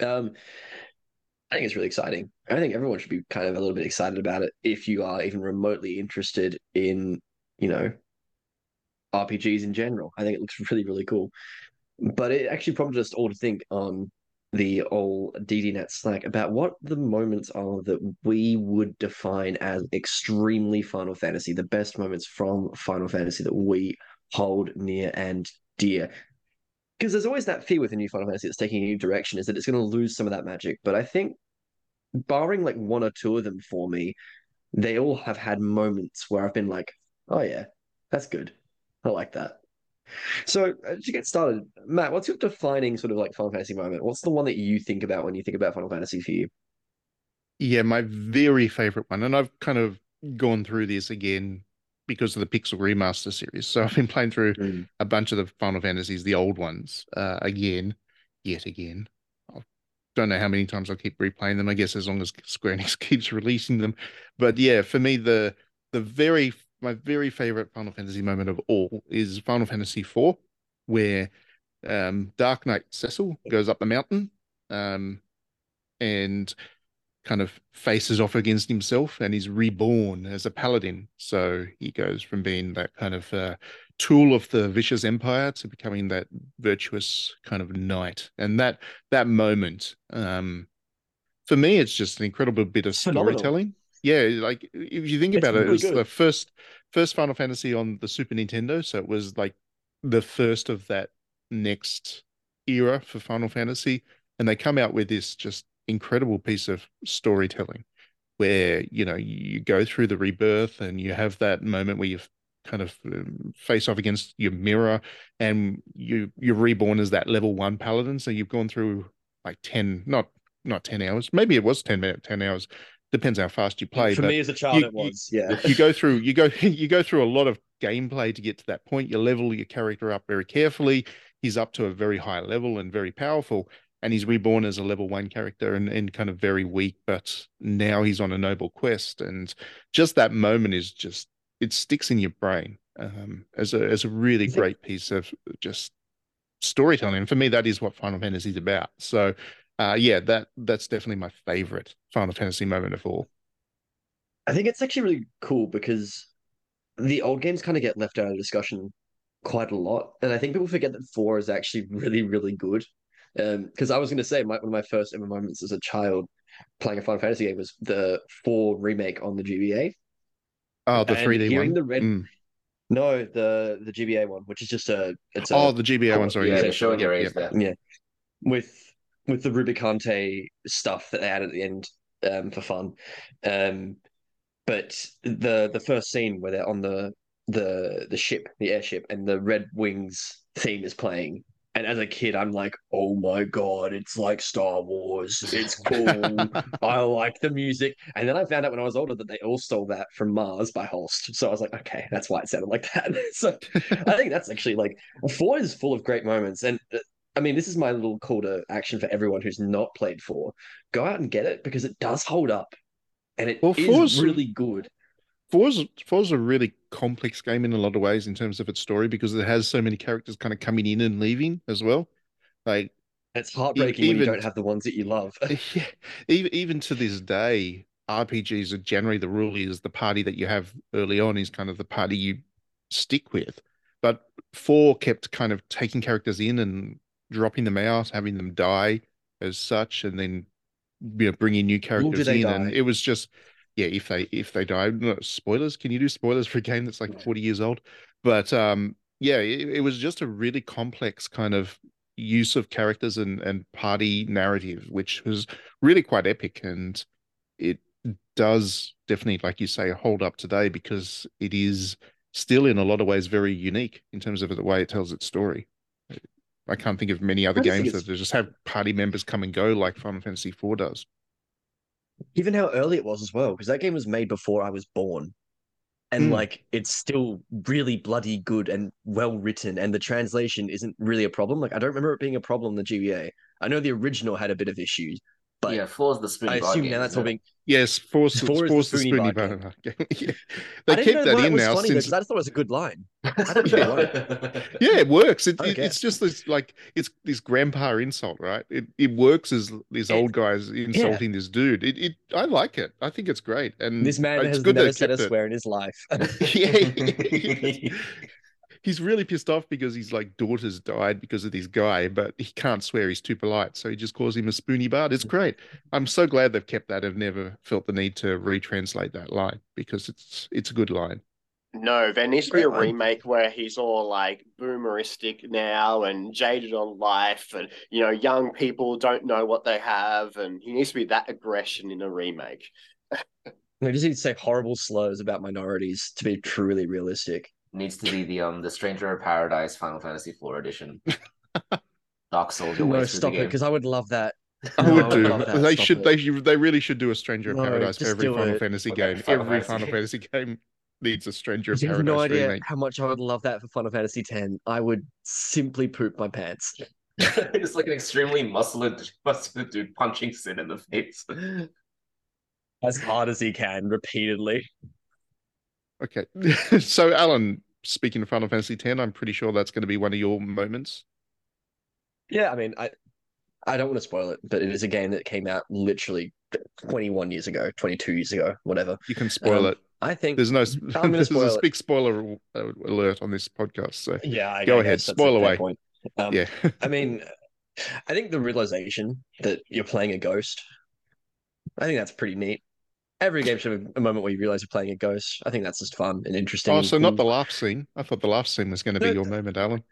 Um, I think it's really exciting. I think everyone should be kind of a little bit excited about it if you are even remotely interested in, you know, RPGs in general. I think it looks really, really cool. But it actually prompted us all to think on the old DDNet Slack about what the moments are that we would define as extremely Final Fantasy, the best moments from Final Fantasy that we hold near and dear. Because there's always that fear with a new Final Fantasy that's taking a new direction, is that it's going to lose some of that magic. But I think, barring like one or two of them for me, they all have had moments where I've been like, oh yeah, that's good. I like that. So uh, to get started, Matt, what's your defining sort of like Final Fantasy moment? What's the one that you think about when you think about Final Fantasy for you? Yeah, my very favorite one, and I've kind of gone through this again because of the Pixel Remaster series. So I've been playing through mm. a bunch of the Final Fantasies, the old ones, uh, again, yet again. I don't know how many times I'll keep replaying them. I guess as long as Square Enix keeps releasing them. But yeah, for me, the the very my very favorite Final Fantasy moment of all is Final Fantasy IV, where um, Dark Knight Cecil goes up the mountain um, and kind of faces off against himself and he's reborn as a paladin. So he goes from being that kind of uh, tool of the vicious empire to becoming that virtuous kind of knight. And that that moment, um, for me, it's just an incredible bit of storytelling yeah, like if you think it's about really it, it was good. the first first Final Fantasy on the Super Nintendo, so it was like the first of that next era for Final Fantasy, and they come out with this just incredible piece of storytelling where you know you go through the rebirth and you have that moment where you kind of um, face off against your mirror and you you're reborn as that level one paladin so you've gone through like 10 not not 10 hours maybe it was 10 minutes 10 hours depends how fast you play. For me as a child, you, it was. Yeah, you go through you go you go through a lot of gameplay to get to that point. You level your character up very carefully. He's up to a very high level and very powerful, and he's reborn as a level one character and, and kind of very weak. But now he's on a noble quest, and just that moment is just it sticks in your brain um, as a as a really great piece of just storytelling. And for me, that is what Final Fantasy is about. So uh, yeah, that that's definitely my favorite Final Fantasy moment of all. I think it's actually really cool because the old games kind of get left out of discussion quite a lot, and I think people forget that four is actually really, really good. Because um, I was going to say, my, one of my first ever moments as a child playing a Final Fantasy game was the four remake on the GBA. Oh, the three D one. The red, mm. No, the the GBA one, which is just a. It's a, oh, the GBA one. Sorry, yeah, yeah showing your age there. Yeah, with with the Rubicante stuff that they had at the end um, for fun. Um, but the the first scene where they're on the the the ship, the airship, and the Red Wings theme is playing. And as a kid, I'm like, oh my god, it's like Star Wars. It's cool. I like the music. And then I found out when I was older that they all stole that from Mars by Holst. So I was like, okay, that's why it sounded like that. so I think that's actually like four is full of great moments. And uh, I mean, this is my little call to action for everyone who's not played four. Go out and get it because it does hold up, and it well, is really good. Four's four's a really complex game in a lot of ways in terms of its story because it has so many characters kind of coming in and leaving as well. Like it's heartbreaking even, when you don't have the ones that you love. yeah, even even to this day, RPGs are generally the rule is the party that you have early on is kind of the party you stick with. But four kept kind of taking characters in and dropping them out, having them die as such, and then you know bringing new characters in, die? and it was just yeah, if they if they die, spoilers. Can you do spoilers for a game that's like forty years old? But um, yeah, it, it was just a really complex kind of use of characters and and party narrative, which was really quite epic, and it does definitely, like you say, hold up today because it is still in a lot of ways very unique in terms of the way it tells its story. I can't think of many other games that just have party members come and go like Final Fantasy IV does. Even how early it was as well, because that game was made before I was born. and Mm. like it's still really bloody good and well written, and the translation isn't really a problem. Like I don't remember it being a problem in the GBA. I know the original had a bit of issues, but yeah, four's the spoony I bar assume game, now that's isn't all being. Yes, force, Four force, is the the Spoony Spoony Bar Bar game. Yeah. I They didn't kept that in now funny, though, I just thought it was a good line. I don't know why. Yeah, it works. It, it- it's just this like it's this grandpa insult, right? It it works as this It- old guy's insulting this dude. It it I like it. I think it's great. And This man it's has good never they said a swear in his life. yeah. He's really pissed off because his like daughter's died because of this guy, but he can't swear. He's too polite, so he just calls him a spoony bard. It's great. I'm so glad they've kept that. I've never felt the need to retranslate that line because it's it's a good line. No, there needs to be a remake where he's all like boomeristic now and jaded on life, and you know, young people don't know what they have, and he needs to be that aggression in a remake. I just need to say horrible slurs about minorities to be truly realistic. Needs to be the um the Stranger of Paradise Final Fantasy IV edition. Dark Souls your No, stop it, because I would love that. I No, would do. love that. They Stop should. it. They should- they really should do a Stranger of No, Paradise for every Final it. Fantasy Okay, game. Final every Fantasy. Final Fantasy game needs a Stranger of You have Paradise no idea remake. how much I would love that for Final Fantasy X. I would simply poop my pants. it's like an extremely muscular, muscular dude punching Sin in the face. as hard as he can repeatedly. Okay, so Alan, speaking of Final Fantasy X, I'm pretty sure that's going to be one of your moments. Yeah, I mean, I I don't want to spoil it, but it is a game that came out literally 21 years ago, 22 years ago, whatever. You can spoil Um, it. I think. There's no. gonna There's spoil a it. big spoiler uh, alert on this podcast. So yeah, I, Go I ahead, guess spoil away. Point. Um, yeah, I mean, I think the realization that you're playing a ghost, I think that's pretty neat. Every game should have a moment where you realize you're playing a ghost. I think that's just fun and interesting. oh, so not the mm. cool. laugh scene. I thought the laugh scene was going to be No, your moment, Alan.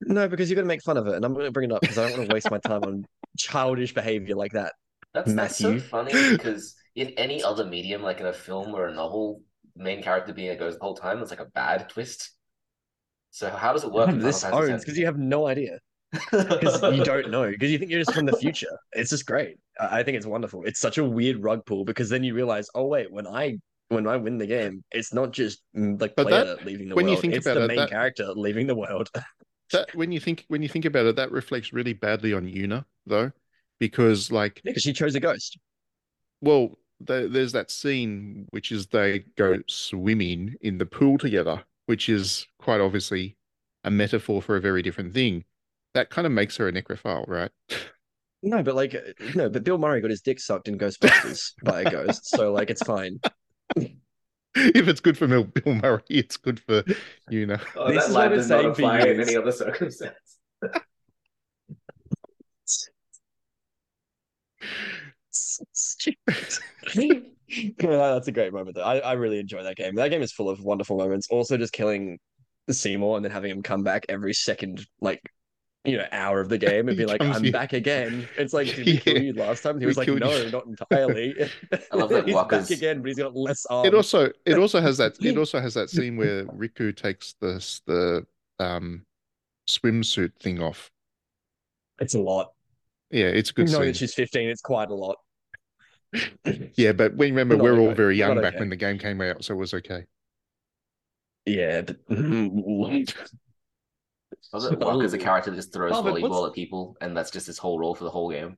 No, because you're going to make fun of it, and I'm going to bring it up because I don't want to waste my time on childish behavior like that. That's that's so funny because in any other medium, like in a film or a novel, main character being a ghost the whole time, it's like a bad twist. So how does it work? this owns because you have no idea. Because you don't know because you think you're just from the future. It's just great. I I think it's wonderful. It's such a weird rug pull because then you realize, oh wait, when I when I win the game, it's not just mm, like But player that- leaving the when you world. think it's about the it, main that- character leaving the world. That when you think when you think about it, that reflects really badly on Yuna though, because like because she chose a ghost. Well, the, there's that scene which is they go swimming in the pool together, which is quite obviously a metaphor for a very different thing. That kind of makes her a necrophile, right? No, but like uh, no, but Bill Murray got his dick sucked in Ghostbusters by a ghost, so like it's fine. if it's good for Bill, Bill Murray, it's good for Yuna. Oh, This that is line what does not saying apply in any other circumstance. Stupid. No, that's a great moment though. I, I really enjoy that game. That game is full of wonderful moments. Also, just killing Seymour and then having him come back every second, like you know, hour of the game and be like, "I'm in- back again." It's like, "Did we kill you last time?" And he We was like, "No, you." not entirely." I love that he's Wakka's- back again, but he's got less arms. It also it also has that it also has that scene where Rikku takes the the um swimsuit thing off. it's a lot. Yeah, it's a good Knowing scene. that she's 15, it's quite a lot. Yeah, but we remember Not we're all very young Not back okay. when the game came out, so it was okay. Yeah, but Was it oh, Wakka's a character that just throws Oh, volleyball what's- at people, and that's just his whole role for the whole game?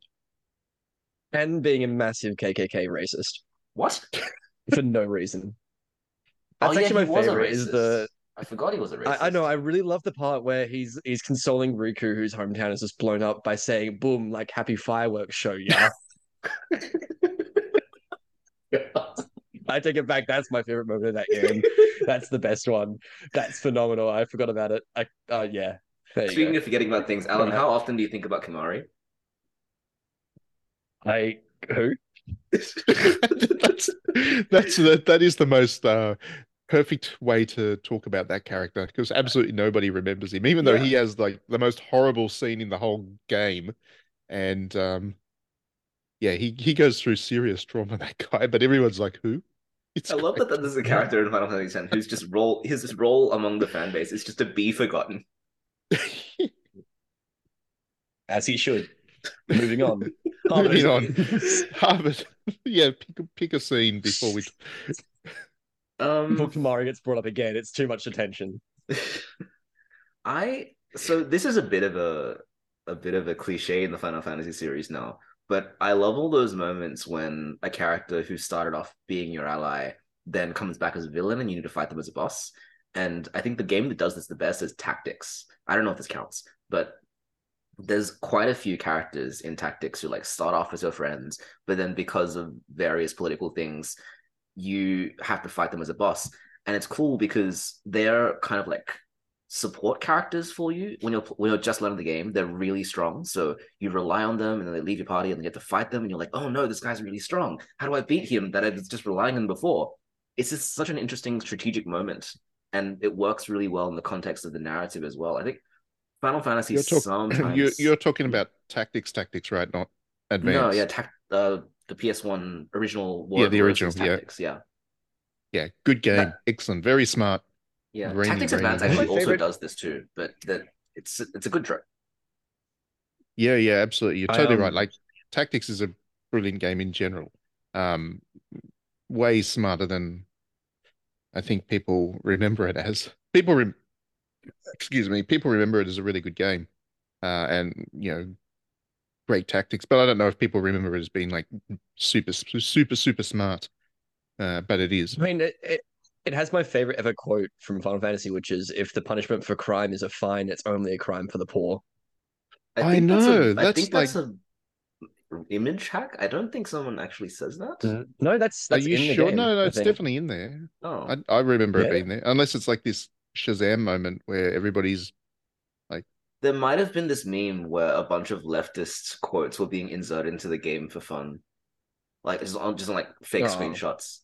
and being a massive KKK racist What? for no reason. Oh, That's yeah, actually he my favorite. Is the I forgot he was a racist. I, I know I really love the part where he's he's consoling Rikku, whose hometown is just blown up, by saying "Boom!" like happy fireworks show. Yeah, I take it back. That's my favorite moment of that game. That's the best one. That's phenomenal. I forgot about it. I uh, yeah. There you Speaking go. of forgetting about things, Alan, how often do you think about Kimahri? I who? that's that's that, that is the most uh, perfect way to talk about that character because absolutely nobody remembers him, even though Yeah. he has like the most horrible scene in the whole game, and um, yeah, he he goes through serious trauma. That guy, but everyone's like, who? It's I love that there's a character in Final Fantasy X who's just role his role among the fan base is just to be forgotten. As he should. Moving on. Moving on. Harvard, yeah, pick a, pick a scene before we. Um, Pokemon gets brought up again. It's too much attention. I so this is a bit of a a bit of a cliche in the Final Fantasy series now, but I love all those moments when a character who started off being your ally then comes back as a villain and you need to fight them as a boss. And I think the game that does this the best is Tactics. I don't know if this counts, but there's quite a few characters in Tactics who like start off as your friends, but then because of various political things, you have to fight them as a boss. And it's cool because they're kind of like support characters for you when you're when you're just learning the game. They're really strong, so you rely on them, and then they leave your party, and then you have to fight them, and you're like, oh no, this guy's really strong. How do I beat him? That I was just relying on before. It's just such an interesting strategic moment, and it works really well in the context of the narrative as well. I think Final Fantasy You're, talk- sometimes you're, you're talking about tactics, tactics, right? Not advanced. no, yeah, tac- uh, the PS1 original. War Yeah, the original, was yeah. Yeah. Yeah, good game. That- Excellent. Very smart. Yeah, Rainy, Tactics rainy, Advance rainy. actually also favorite- does this too, but that it's it's a good trope. Yeah, yeah, absolutely. You're I, totally right. um, Like Tactics is a brilliant game in general. Um, way smarter than I think people remember it as. People, rem- excuse me, people remember it as a really good game, uh, and you know, great tactics. But I don't know if people remember it as being like super, super, super smart. Uh, but it is. I mean, it, it it has my favorite ever quote from Final Fantasy, which is, "If the punishment for crime is a fine, it's only a crime for the poor." I think that's a- know, I that's think that's a image hack. I don't think someone actually says that. No, that's Are you in the sure? game, no, no, it's definitely in there. Oh, I, I remember it being there, unless it's like this Shazam moment where everybody's like there might have been this meme where a bunch of leftist quotes were being inserted into the game for fun, like just on just on like fake Oh. screenshots.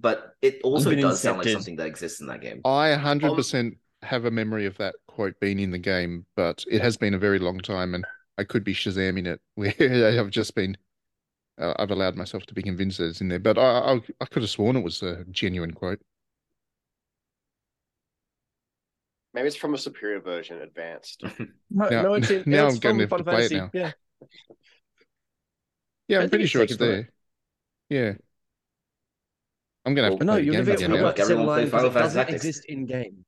But it also been does sound like something that exists in that game. I 100% have a memory of that quote being in the game, but it has been a very long time and I could be Shazamming it where I've just been, uh, I've allowed myself to be convinced that it's in there, but I, I, I could have sworn it was a genuine quote. Maybe it's from a superior version, advanced. No, Now- no, it's in, now it's I'm gonna from have to play it now. Yeah, Yeah, I I'm pretty it's sure it's taken from there. Yeah. I'm going to have to no, play you're game never again you'll have to say the Everyone play line because Final it Fantasy doesn't Tactics. exist in game.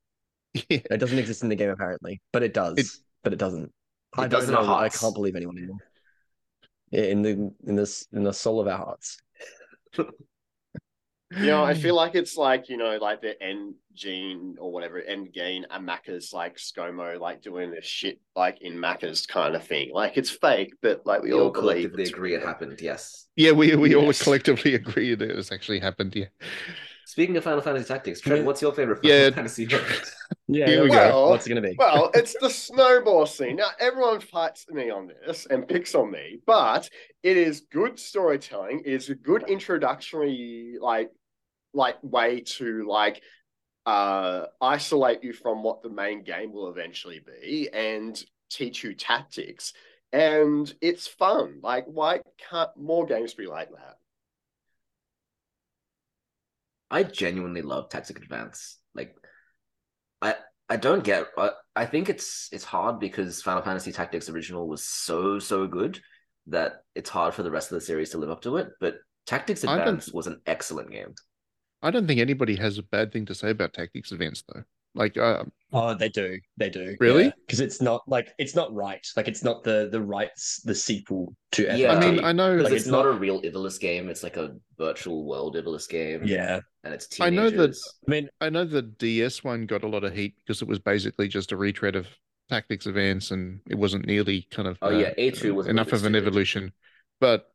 Yeah. It doesn't exist in the game apparently, but it does. It- but it doesn't. I does don't in our know. I can't believe anyone anymore. Yeah, in the in this in the soul of our hearts. You know, I feel like it's like, you know, like the end gene or whatever, end gain, a Macca's like ScoMo, like doing this shit like in Macca's kind of thing. Like it's fake, but like We we all all collectively it's agree it happened. Yes. Yeah, we, we all collectively agree that it's actually happened. Yeah. Speaking of Final Fantasy Tactics, Trent, what's your favorite Final Yeah. Fantasy? Yeah, Here we what's- go. Well, What's it gonna be? Well, it's the snowball scene. Now, everyone fights me on this and picks on me, but it is good storytelling. It is a good introductory, like, like way to like uh isolate you from what the main game will eventually be and teach you tactics. And it's fun. Like, why can't more games be like that? I genuinely love Tactic Advance. Like, I I don't get. I, I think it's it's hard because Final Fantasy Tactics Original was so so good that it's hard for the rest of the series to live up to it. But Tactics I don't- Advance was an excellent game. I don't think anybody has a bad thing to say about Tactics Advance, though. Like, uh, Oh, they do. They do. Really? Because it's not like it's not right. Like it's not the the rights the sequel to Yeah. I mean, I know, Like, it's, it's not, not- a real Ivalice game. It's like a virtual world Ivalice game. yeah. and it's I know that- I mean, I know the DS one got a lot of heat because it was basically just a retread of Tactics Advance, and it wasn't nearly kind of Oh, yeah, A2 was enough of an evolution. But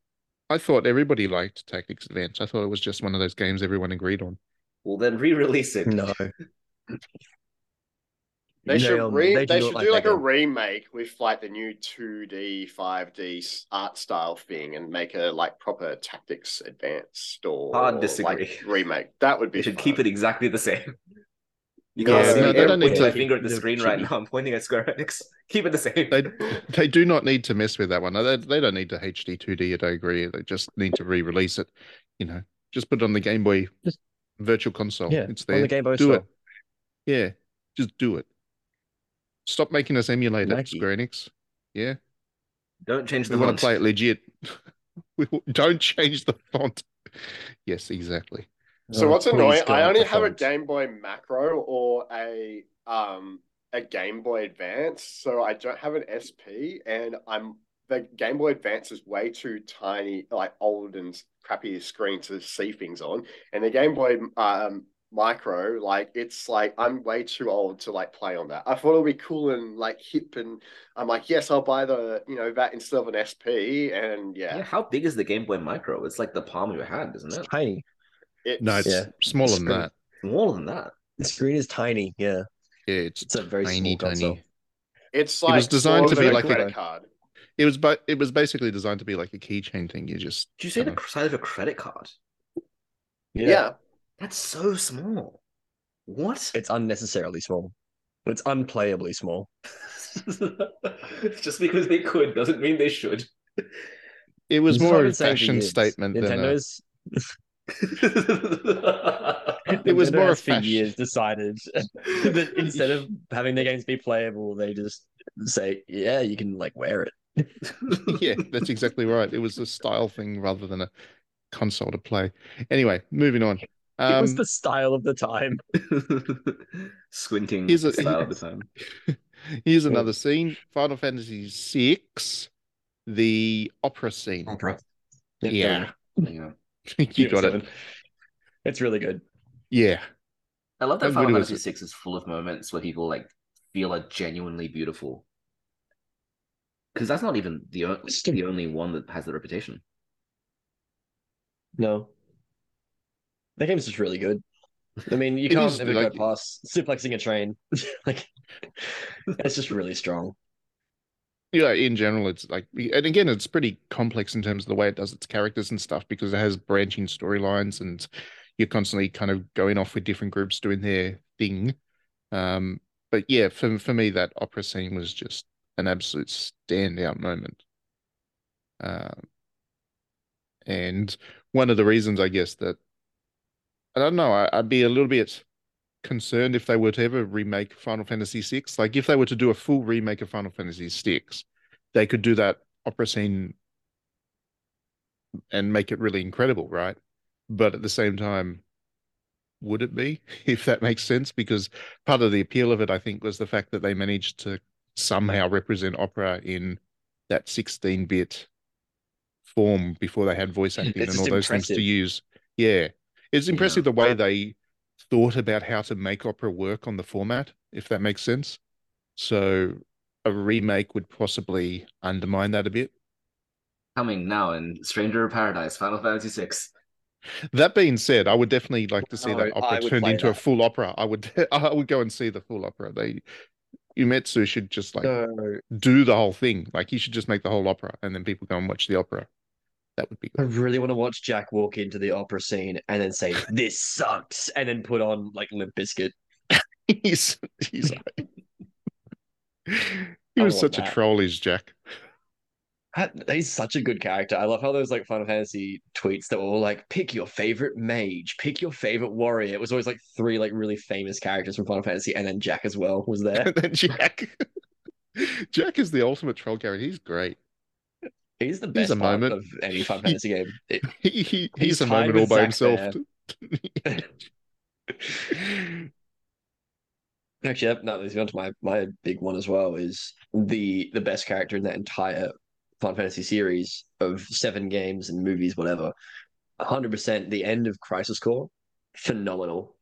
I thought everybody liked Tactics Advance. I thought it was just one of those games everyone agreed on. Well, then re-release it. no. They should re- do they not should do like a game. remake with like the new 2D, 5D art style thing and make a like proper tactics advanced or Hard like, disagree. remake. That would be They should fun. keep it exactly the same. You Yeah, can't see no, they I'm don't need pointing my finger at the screen right now. I'm pointing at Square Enix. Keep it the same. They they do not need to mess with that one. They, they don't need to HD 2D it, I agree. They just need to re-release it. You know, just put it on the Game Boy Just- Virtual Console. Yeah. it's On there. the Game Boy do Store. it. Yeah, just do it. Stop making us emulate it, Square Enix. Yeah, Don't change we the want to play it legit. we don't change the font. Yes, exactly. So Oh, what's annoying? I only the have a. Game Boy Macro or a um a Game Boy Advance, so I don't have an SP, and I'm the Game Boy Advance is way too tiny, like old and crappy screen to see things on, and the Game Boy um Micro, like it's like I'm way too old to like play on that. I thought it'd be cool and like hip, and I'm like, yes, I'll buy the you know that instead of an SP, and Yeah. yeah, how big is the Game Boy Micro? It's like the palm of your hand, isn't It's it? tiny. It's No, it's Yeah. smaller than Screen. that. Smaller than that. The screen is tiny. Yeah, Yeah, it's it's a very tiny, small console. tiny. it's was designed to be than like a- credit card. It was, but it was basically designed to be like a keychain thing. You just Did you say the kinda- size of a credit card? yeah. That's so small. What? It's unnecessarily small. It's unplayably small. Just because they could doesn't mean they should. It was This is what more I've a been saying for fashion years. statement than a, Nintendo's It was more a for years decided that instead of having their games be playable, they just say, "Yeah, you can like wear it." yeah, that's exactly right. It was a style thing rather than a console to play. Anyway, moving on. it was Um, the style of the time. Squinting Here's a- style at the time. here's another scene: Final Fantasy VI, the opera scene. Opera. Yeah, Yeah. you got it. It's really good. Yeah, I love that Final Fantasy VI is full of moments where people like feel are genuinely beautiful. Because that's not even the, o- the only one that has the reputation. No, the game's just really good. I mean, you It can't is, ever like- go past suplexing a train. like, it's just really strong. Yeah. In general, it's like, and again, it's pretty complex in terms of the way it does its characters and stuff because it has branching storylines and you're constantly kind of going off with different groups doing their thing. Um, but yeah, for for me, that opera scene was just an absolute standout moment. Um, and one of the reasons, I guess, that I don't know, I, I'd be a little bit concerned if they were to ever remake Final Fantasy VI. Like if they were to do a full remake of Final Fantasy VI, they could do that opera scene and make it really incredible, right? But at the same time, would it be, if that makes sense? Because part of the appeal of it, I think, was the fact that they managed to somehow represent opera in that 16-bit form before they had voice acting It's and all just those things to use. Yeah. It's impressive the way they thought about how to make opera work on the format, if that makes sense. So a remake would possibly undermine that a bit. Coming now in Stranger of Paradise, Final Fantasy VI. That being said, I would definitely like to see No, that opera turned play into a full opera. I would I would go and see the full opera. They Umetsu should just like No, do the whole thing. Like he should just make the whole opera and then people go and watch the opera. That would be I really want to watch Jack walk into the opera scene and then say, "This sucks," and then put on like Limp Bizkit. he's he's like- he was such a that. troll, is Jack. He's such a good character. I love how those like Final Fantasy tweets that were all like, "Pick your favorite mage, pick your favorite warrior." It was always like three like really famous characters from Final Fantasy, and then Jack as well was there. And then Jack. Jack is the ultimate troll character. He's great. He's the He's best a part moment. of any Final Fantasy game. It- He, he he's, He's a moment all by himself. Actually, yep, no, this is on to my my big one as well. Is the the best character in that entire Final Fantasy series of seven games and movies, whatever. hundred percent. The end of Crisis Core, phenomenal,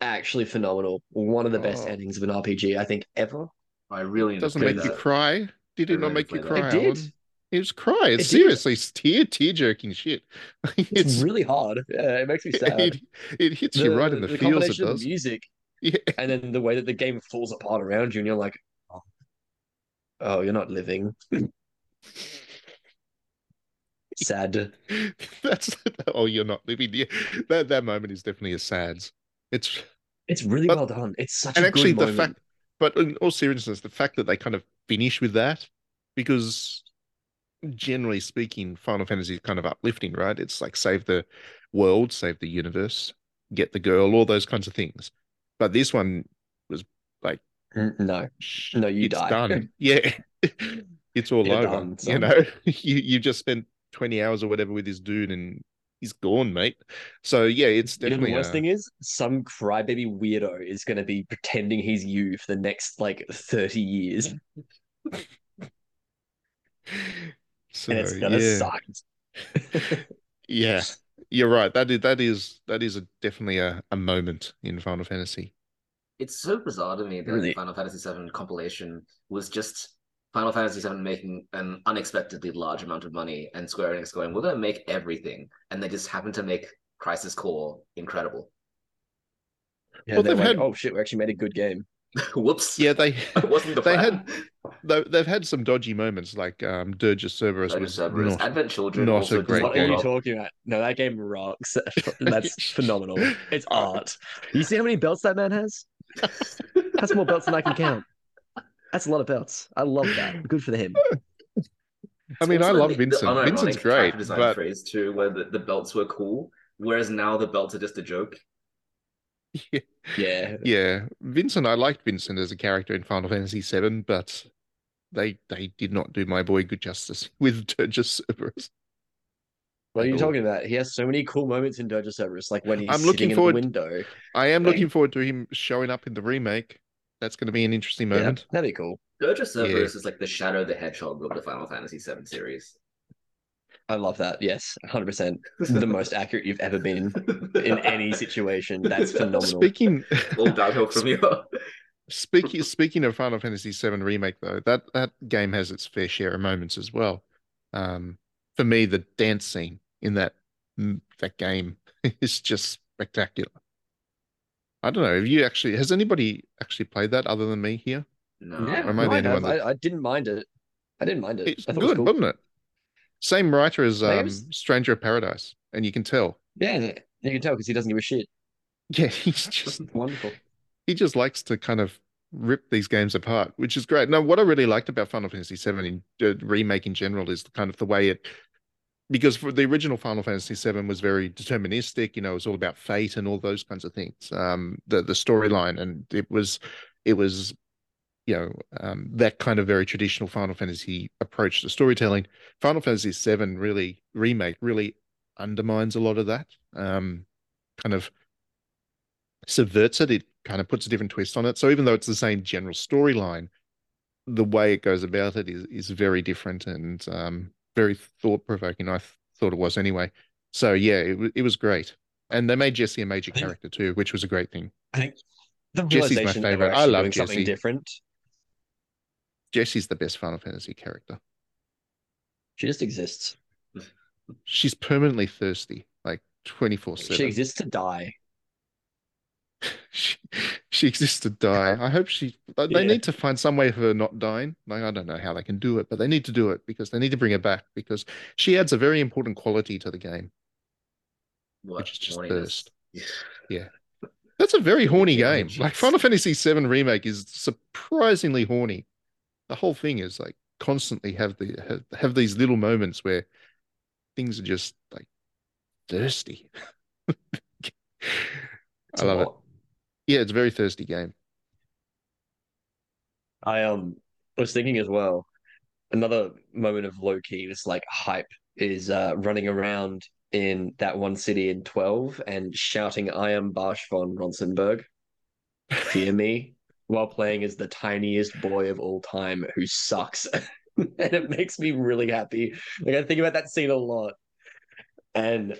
actually phenomenal. One of the best Oh. endings of an RPG I think ever. I really need to Doesn't play make you cry. Did it I not make you cry? It did. It was cry. It's It did. seriously it's tear tear jerking shit. It's, It's really hard. Yeah, it makes me sad. it, it hits you right in the, feels. It combination of does. the music Yeah. and then the way that the game falls apart around you, and you're like, oh, oh you're not living. Sad. That's oh, you're not living. Yeah, that that moment is definitely a sads. It's It's really But- well done. It's such and a actually good the moment. fact, but in all seriousness, the fact that they kind of finish with that, because generally speaking, Final Fantasy is kind of uplifting, right? It's like save the world, save the universe, get the girl, all those kinds of things. But this one was like, No, No, you it's die. done. Yeah, it's all You're over. done, you know, you you just spent twenty hours or whatever with this dude, and he's gone, mate. So yeah, it's You know, definitely the worst a- thing is, some crybaby weirdo is going to be pretending he's you for the next like 30 years, so, and it's gonna yeah. suck. Yeah, you're right. That is that is that is a, definitely a, a moment in Final Fantasy. It's so bizarre to me that Really? Final Fantasy VII compilation was just Final Fantasy VII making an unexpectedly large amount of money, and Square Enix going, "We're going to make everything," and they just happened to make Crisis Core incredible. Yeah, Well, they're they've like, had- oh shit, we actually made a good game. Whoops! Yeah, they it wasn't the they plan. had they, they've had some dodgy moments, like um, Dirge Cerberus Dirge was Cerberus. not. Advent Children not also a great does not What are you game. hold up. talking about? No, that game rocks. That's phenomenal. It's art. You see how many belts that man has? That's more belts than I can count. That's a lot of belts. I love that. Good for him. I mean, I love the- the Vincent. unironic Vincent's great, design but phrase too, where the, the belts were cool, whereas now the belts are just a joke. Yeah. Yeah, Yeah. Vincent. I liked Vincent as a character in Final Fantasy VII, but they they did not do my boy good justice with Dirge Cerberus. What are you talking about? He has so many cool moments in Dirge of Cerberus, like when he's I'm sitting looking in forward- the window. I am Right. looking forward to him showing up in the remake. That's going to be an interesting Yeah, moment. that'd be cool. Dirge of Cerberus is like the Shadow the Hedgehog of the Final Fantasy VII series. I love that. Yes, 100%. The most accurate you've ever been in any situation. That's phenomenal. Speaking All downhill from here. Speaking speaking of Final Fantasy VII remake, though, that that game has its fair share of moments as well. Um, for me, the dance scene in that mm, that game is just spectacular. I don't know. Have you actually? Has anybody actually played that other than me here? No. Yeah, am I the I, only one that- I, I didn't mind it. I didn't mind it. It's I thought good, it was cool. wasn't it? Same writer as um, Stranger of Paradise, and you can tell. Yeah, you can tell because he doesn't give a shit. Yeah, he's just Wonderful. he just likes to kind of rip these games apart, which is great. Now, what I really liked about Final Fantasy VII in uh, remake in general is the kind of the way it, because for the original Final Fantasy VII was very deterministic. You know, it was all about fate and all those kinds of things. Um, the the storyline and it was, it was, you know, um, that kind of very traditional Final Fantasy approach to storytelling. Final Fantasy VII really remake really undermines a lot of that. Um, kind of subverts it. It kind of puts a different twist on it. So even though it's the same general storyline, the way it goes about it is is very different and um, very thought provoking. I th- thought it was anyway. So yeah, it it was great, and they made Jesse a major think- character too, which was a great thing. I think the Jesse's my realization that we're favorite. I love doing something Jesse. different. Jesse's the best Final Fantasy character. She just exists. She's permanently thirsty, like twenty four 7. She exists to die. She she exists to die. I hope she. They Yeah. need to find some way of her not dying. Like I don't know how they can do it, but they need to do it because they need to bring her back because she adds a very important quality to the game. What? Which is just horniness. That's a very horny game. Like. Final Fantasy VII Remake is surprisingly horny. The whole thing is like constantly have the have, have these little moments where things are just like thirsty. I love it. Yeah, it's a very thirsty game. I um was thinking as well. Another moment of low key, just like hype, is uh running around in that one city in twelve and shouting, "I am Basch fon Ronsenburg, fear me," while playing as the tiniest boy of all time who sucks, and it makes me really happy. Like I think about that scene a lot, and.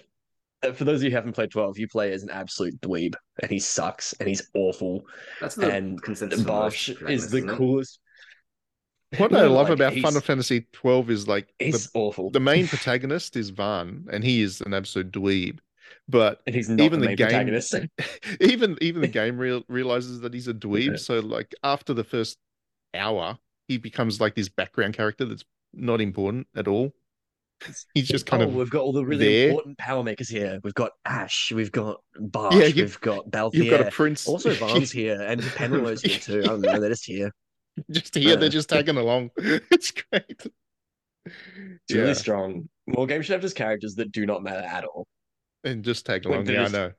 For those of you who haven't played 12, you play as an absolute dweeb, and he sucks, and he's awful. That's the and consensus. Basch most is the protagonists, isn't it? coolest. What No, I love like, about Final Fantasy twelve is like He's the, awful. the main protagonist is Vaan, and he is an absolute dweeb. But and he's not even the the main game- even even the game real, realizes that he's a dweeb. So like after the first hour, he becomes like this background character that's not important at all. He's just kind oh, of we've got all the really there. important power makers here. We've got Ashe, we've got Basch, Yeah, we've got Balthier. you've got a prince. Also, Vaan's here, and Penelo's here too. I don't know, they're just here. just here, they're Uh. just tagging along. It's great. It's yeah, really strong. More games should have just characters that do not matter at all. And just tag Like, along. they're Yeah, just- I know.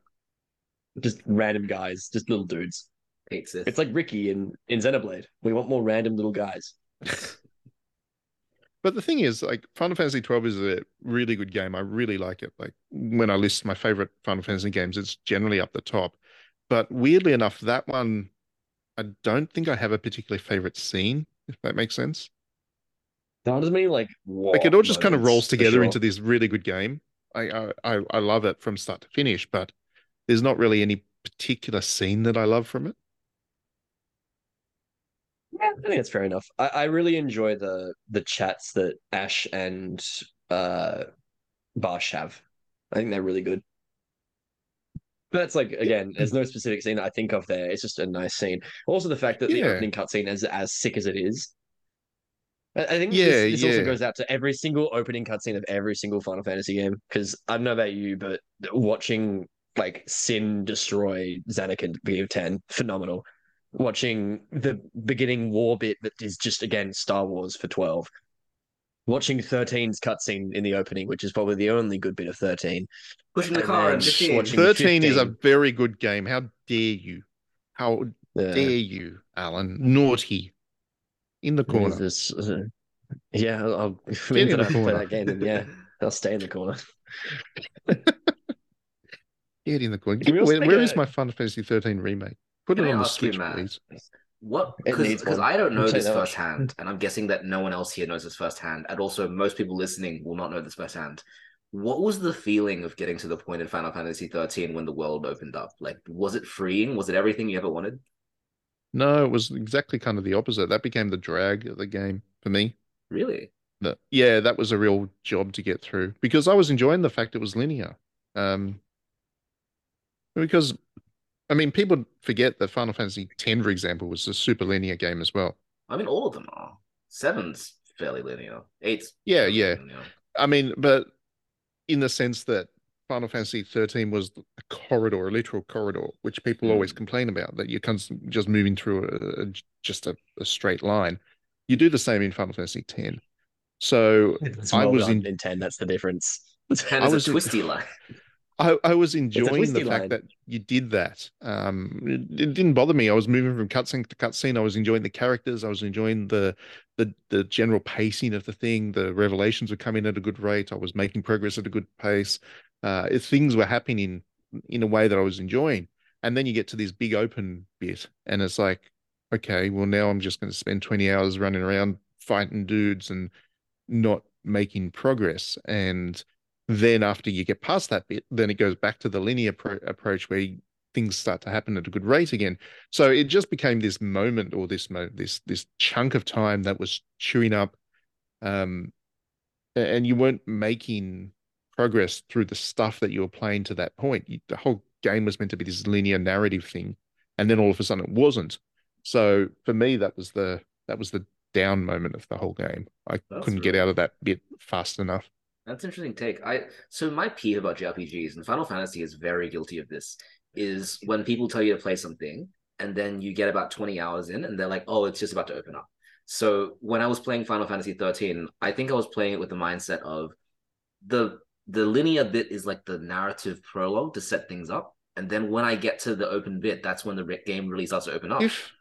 Just random guys, just little dudes. Hate It's like Riki in, in Xenoblade. We want more random little guys. But the thing is, like Final Fantasy twelve is a really good game. I really like it. Like when I list my favorite Final Fantasy games, it's generally up the top. But weirdly enough, that one, I don't think I have a particular favorite scene. If that makes sense. That doesn't mean like Like it all just kind of rolls together sure. into this really good game. I, I I love it from start to finish, but there's not really any particular scene that I love from it. Yeah, I think that's fair enough. I, I really enjoy the the chats that Ashe and uh Basch have. I think they're really good. But it's like again, there's no specific scene that I think of there. It's just a nice scene. Also, the fact that the Yeah. opening cutscene is as sick as it is. I I think Yeah, this, this also goes out to every single opening cutscene of every single Final Fantasy game. Because I don't know about you, but watching like Sin destroy Zanarkand at the beginning of 10, phenomenal. Watching the beginning war bit that is just again Star Wars for 12. Watching 13's cutscene in the opening, which is probably the only good bit of 13. Pushing the car then and 15. watching- 13 is a very good game. How dare you? How Uh, dare you, Alan? Naughty. In the corner. this- uh, yeah, I'll, I'll, if it Get means in the have to play corner. that game, then yeah, I'll stay in the corner. Get in the corner. Can we also Where, make where a- is my Final Fantasy 13 remake? Put Can it I on the ask you, Matt? please. What? Because. I don't know I'll this you that much. firsthand, and I'm guessing that no one else here knows this firsthand, and also most people listening will not know this firsthand. What was the feeling of getting to the point in Final Fantasy 13 when the world opened up? Like, was it freeing? Was it everything you ever wanted? No, it was exactly kind of the opposite. That became the drag of the game for me. Really? That yeah, that was a real job to get through because I was enjoying the fact it was linear. Um, because I mean, people forget that Final Fantasy X, for example, was a super linear game as well. I mean, all of them are. Seven's fairly linear. Eight's Yeah, yeah. linear. I mean, but in the sense that Final Fantasy 13 was a corridor, a literal corridor, which people always Mm. complain about, that you're const- just moving through a, a- just a, a straight line. You do the same in Final Fantasy 10. So It's I well was in- in 10, that's the difference. And I was a in- twisty line. I, I was enjoying the twisty fact line. that you did that. Um, it, it didn't bother me. I was moving from cutscene to cutscene. I was enjoying the characters. I was enjoying the the the general pacing of the thing. The revelations were coming at a good rate. I was making progress at a good pace. Uh, things were happening in a way that I was enjoying. And then you get to this big open bit, and it's like, okay, well now I'm just going to spend 20 hours running around fighting dudes and not making progress. And then after you get past that bit, then it goes back to the linear pro- approach where things start to happen at a good rate again. So it just became this moment or this mo- this this chunk of time that was chewing up, um, and you weren't making progress through the stuff that you were playing to that point. You, the whole game was meant to be this linear narrative thing, and then all of a sudden it wasn't. So for me, that was the that was the down moment of the whole game. I That's couldn't get out of that bit fast enough. That's an interesting take. I so my peeve about JRPGs and Final Fantasy is very guilty of this. Is when people tell you to play something and then you get about twenty hours in and they're like, "Oh, it's just about to open up." So when I was playing Final Fantasy thirteen, I think I was playing it with the mindset of the the linear bit is like the narrative prologue to set things up, and then when I get to the open bit, that's when the re- game really starts to open up. If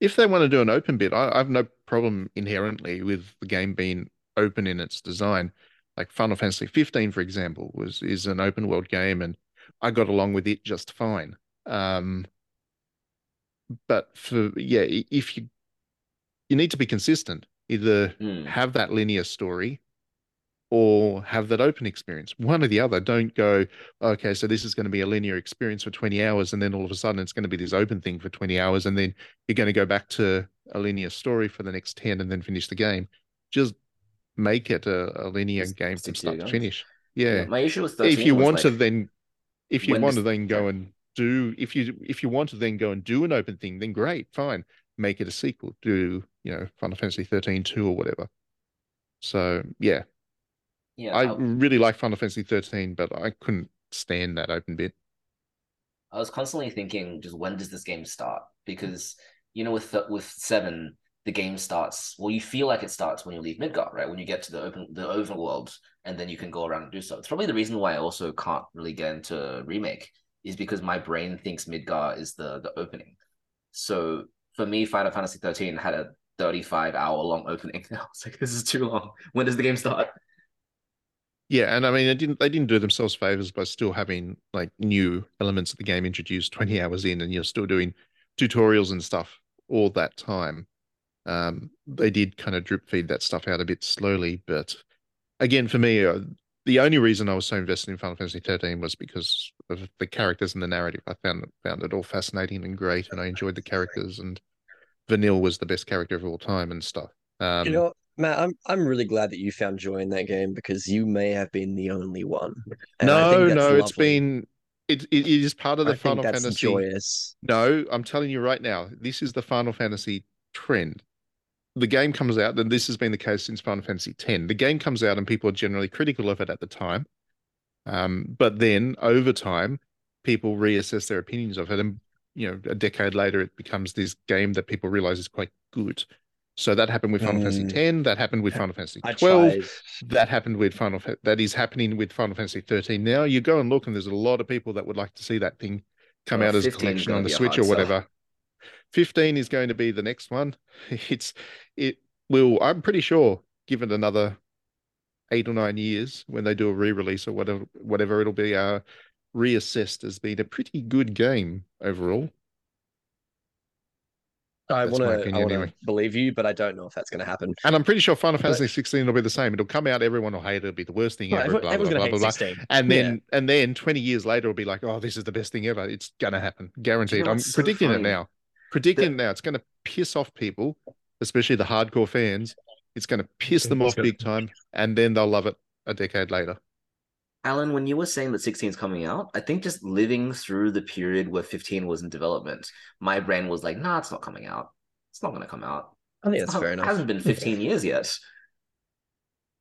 if they want to do an open bit, I, I have no problem inherently with the game being open in its design. Like Final Fantasy 15, for example, was is an open world game, and I got along with it just fine. Um, but for yeah, if you you need to be consistent, either Hmm. have that linear story or have that open experience. One or the other. Don't go, okay, so this is going to be a linear experience for 20 hours, and then all of a sudden it's going to be this open thing for 20 hours, and then you're going to go back to a linear story for the next 10 and then finish the game. Just make it a, a linear Just game from start to finish. Yeah. My issue thirteen If you was want to then if you want this- to then go and do if you if you want to then go and do an open thing, then great, fine. Make it a sequel. Do, you know, Final Fantasy 13 2 or whatever. So yeah, yeah, I I- really like Final Fantasy 13, but I couldn't stand that open bit. I was constantly thinking, just when does this game start? Because you know, with th- with seven, the game starts. Well, you feel like it starts when you leave Midgar, right? When you get to the open the overworld, and then you can go around and do so. It's probably the reason why I also can't really get into remake is because my brain thinks Midgar is the the opening. So for me, Final Fantasy thirteen had a 35 hour long opening. I was like, this is too long. When does the game start? Yeah, and I mean, they didn't they didn't do themselves favors by still having like new elements of the game introduced 20 hours in, and you're still doing tutorials and stuff all that time. Um, they did kind of drip feed that stuff out a bit slowly, but again, for me, uh, the only reason I was so invested in Final Fantasy 13 was because of the characters and the narrative. I found found it all fascinating and great, and I enjoyed the characters. And Vanille was the best character of all time and stuff. Um, You know, Matt, I'm I'm really glad that you found joy in that game because you may have been the only one. And no, no, it's lovely. been it, it is part of the I think Final that's Fantasy. joyous. No, I'm telling you right now, this is the Final Fantasy trend. The game comes out, and this has been the case since Final Fantasy X. The game comes out, and people are generally critical of it at the time. Um, but then over time, people reassess their opinions of it, and you know, a decade later, it becomes this game that people realize is quite good. So that happened with Final Fantasy Mm. X. That happened with Final Fantasy I twelve. That happened with Final. That is happening with Final Fantasy thirteen now. You go and look, and there's a lot of people that would like to see that thing come Well, out as a collection on the Switch or sell. whatever. 15 is going to be the next one. It's it will I'm pretty sure given another 8 or 9 years when they do a re-release or whatever whatever it'll be uh reassessed as being a pretty good game overall. I want to I opinion want to anyway. believe you, but I don't know if that's going to happen. And I'm pretty sure Final Fantasy 16 will be the same. It'll come out, everyone will hate it, it'll be the worst thing Well, ever, blah, blah, going blah, to blah, blah. 16. And Yeah. then and then 20 years later it'll be like, oh, this is the best thing ever. It's gonna happen. Guaranteed. know I'm so predicting it now. Predicting it now. It's gonna piss off people, especially the hardcore fans. It's gonna piss them off big time, and then they'll love it a decade later. Alan, when you were saying that 16 is coming out, I think just living through the period where 15 was in development, my brain was like, nah, it's not coming out. It's not going to come out. I think It's that's not- fair It enough. hasn't been 15 years yet.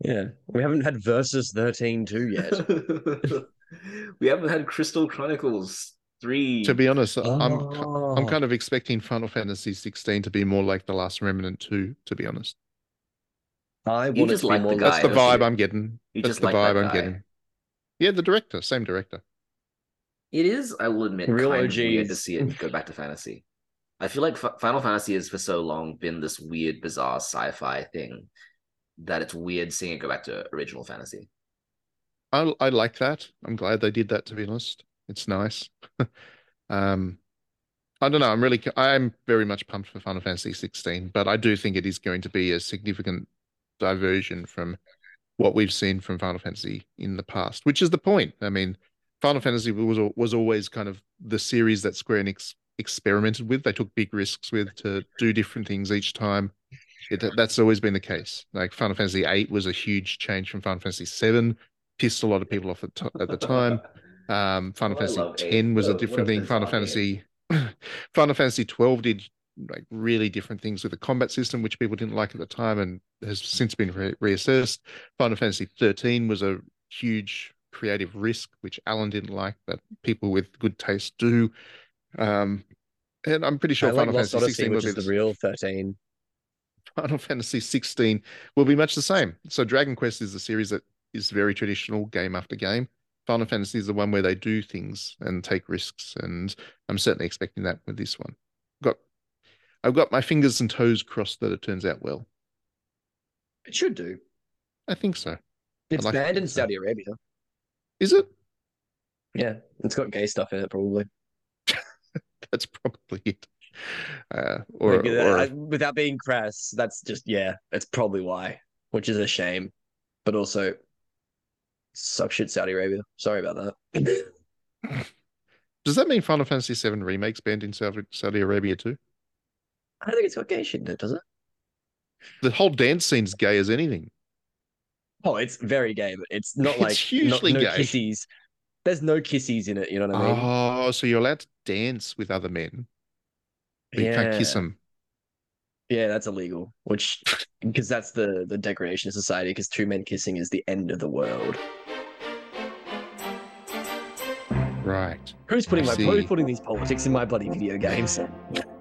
Yeah, we haven't had Versus 13 2 yet. we haven't had Crystal Chronicles 3. To be honest, I'm I'm Oh. kind of expecting Final Fantasy 16 to be more like The Last Remnant 2, to be honest. I You want it just to be like the more guy, That's the vibe you? I'm getting. You That's just the like that vibe I'm getting. Yeah, the director, same director. It is, I will admit, Real kind of weird to see it go back to fantasy. I feel like F- Final Fantasy has for so long been this weird, bizarre sci-fi thing that it's weird seeing it go back to original fantasy. I I like that. I'm glad they did that. To be honest, it's nice. um, I don't know. I'm really I'm very much pumped for Final Fantasy 16, but I do think it is going to be a significant diversion from what we've seen from Final Fantasy in the past, which is the point. I mean, Final Fantasy was was always kind of the series that Square Enix experimented with. They took big risks with to do different things each time. It, that's always been the case. Like Final Fantasy 8 was a huge change from Final Fantasy VII, pissed a lot of people off at, t- at the time. Um, Final Oh, Fantasy X was a a- different thing. Final Fantasy Final Fantasy 12 did like really different things with the combat system, which people didn't like at the time and has since been re- reassessed. Final Fantasy 13 was a huge creative risk, which Alan didn't like, but people with good taste do. Um, and I'm pretty sure I Final Fantasy Odyssey, 16 will be the the real 13. Final Fantasy 16 will be much the same. So Dragon Quest is a series that is very traditional game after game. Final Fantasy is the one where they do things and take risks, and I'm certainly expecting that with this one. Got I've got my fingers and toes crossed that it turns out well. It should do. I think so. It's like to banned in. Saudi Arabia. Is it? Yeah, it's got gay stuff in it, probably. That's probably it. Uh, or, Like, uh, or I- without being crass, that's just yeah, that's probably why, which is a shame, but also suck shit Saudi Arabia. Sorry about that. does that mean Final Fantasy 7 remakes banned in Saudi, Saudi Arabia too? I don't think it's got gay shit in it, does it? The whole dance scene's gay as anything. Oh, it's very gay, but it's not It's like hugely not, no gay. kissies. There's no kissies in it. You know what I mean? Oh, so you're allowed to dance with other men, but you can't kiss them. Yeah, that's illegal. Which because that's the the degradation of society. Because two men kissing is the end of the world. Right. Who's putting I my see. who's putting these politics in my bloody video games?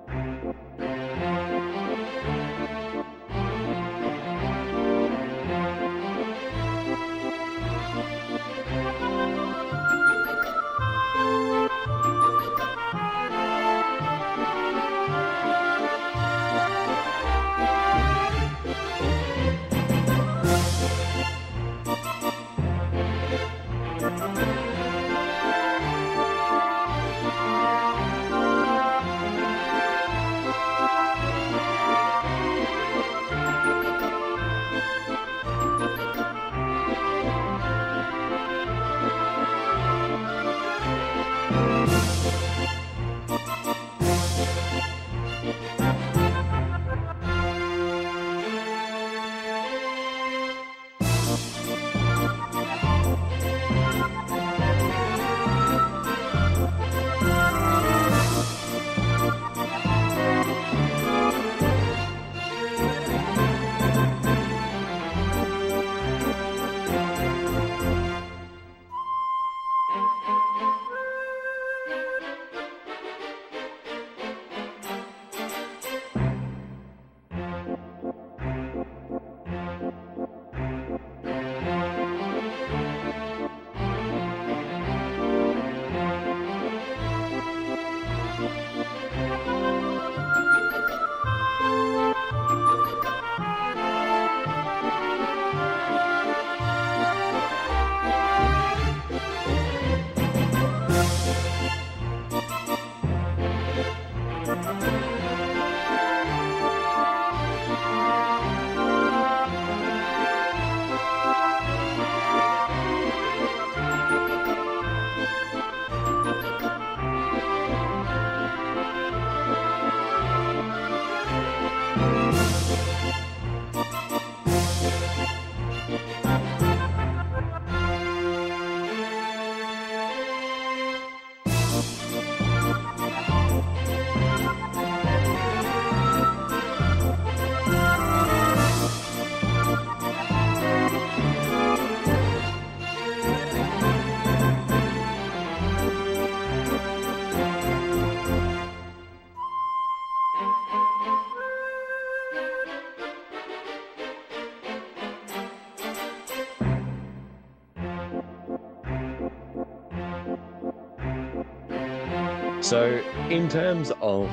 So, in terms of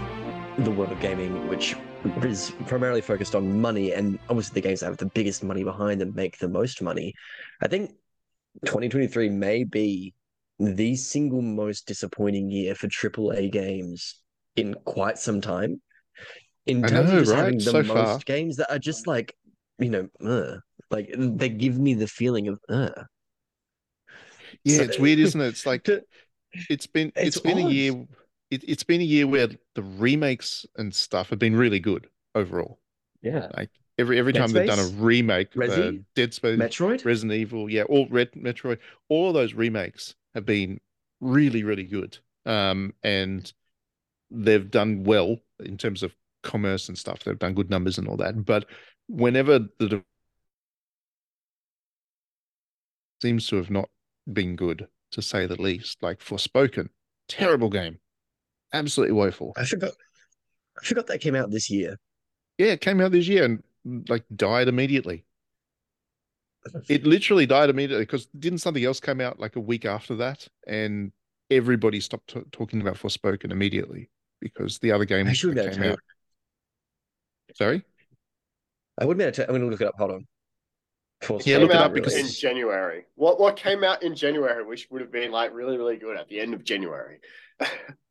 the world of gaming, which is primarily focused on money, and obviously the games that have the biggest money behind them make the most money, I think 2023 may be the single most disappointing year for AAA games in quite some time. In terms know, of just right? having the So most far. games that are just like, you know, uh, like they give me the feeling of, uh. Yeah, So- it's weird, isn't it? It's like it's been It's it's been a year it, it's been a year where the remakes and stuff have been really good overall. Yeah. Like every every Dead time they've done a Space? remake, uh, Dead Space, Metroid? Resident Evil, yeah, all Red Metroid, all of those remakes have been really, really good. Um, and they've done well in terms of commerce and stuff. They've done good numbers and all that. But whenever the seems to have not been good, to say the least. Like Forspoken, terrible game, absolutely woeful. I forgot. I forgot that came out this year. Yeah, it came out this year and like died immediately. It literally died immediately because didn't something else come out like a week after that, and everybody stopped t- talking about Forspoken immediately because the other game I should be that came tell you. out. Sorry, I would be able to. I'm going to look it up. Hold on. Force Yeah, look it out up because- in January. What what came out in January, which would have been like really really good at the end of January.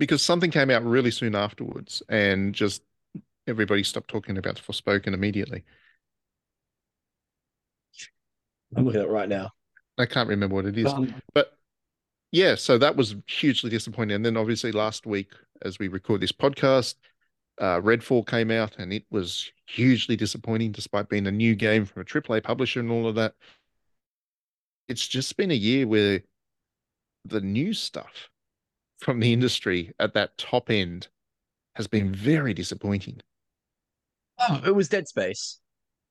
because something came out really soon afterwards, and just everybody stopped talking about Forspoken immediately. I'm looking at it right now. I can't remember what it is. Um, But yeah, so that was hugely disappointing. And then obviously last week, as we record this podcast, uh, Redfall came out and it was hugely disappointing despite being a new game from a AAA publisher and all of that. It's just been a year where the new stuff from the industry at that top end has been very disappointing. oh, it was Dead Space.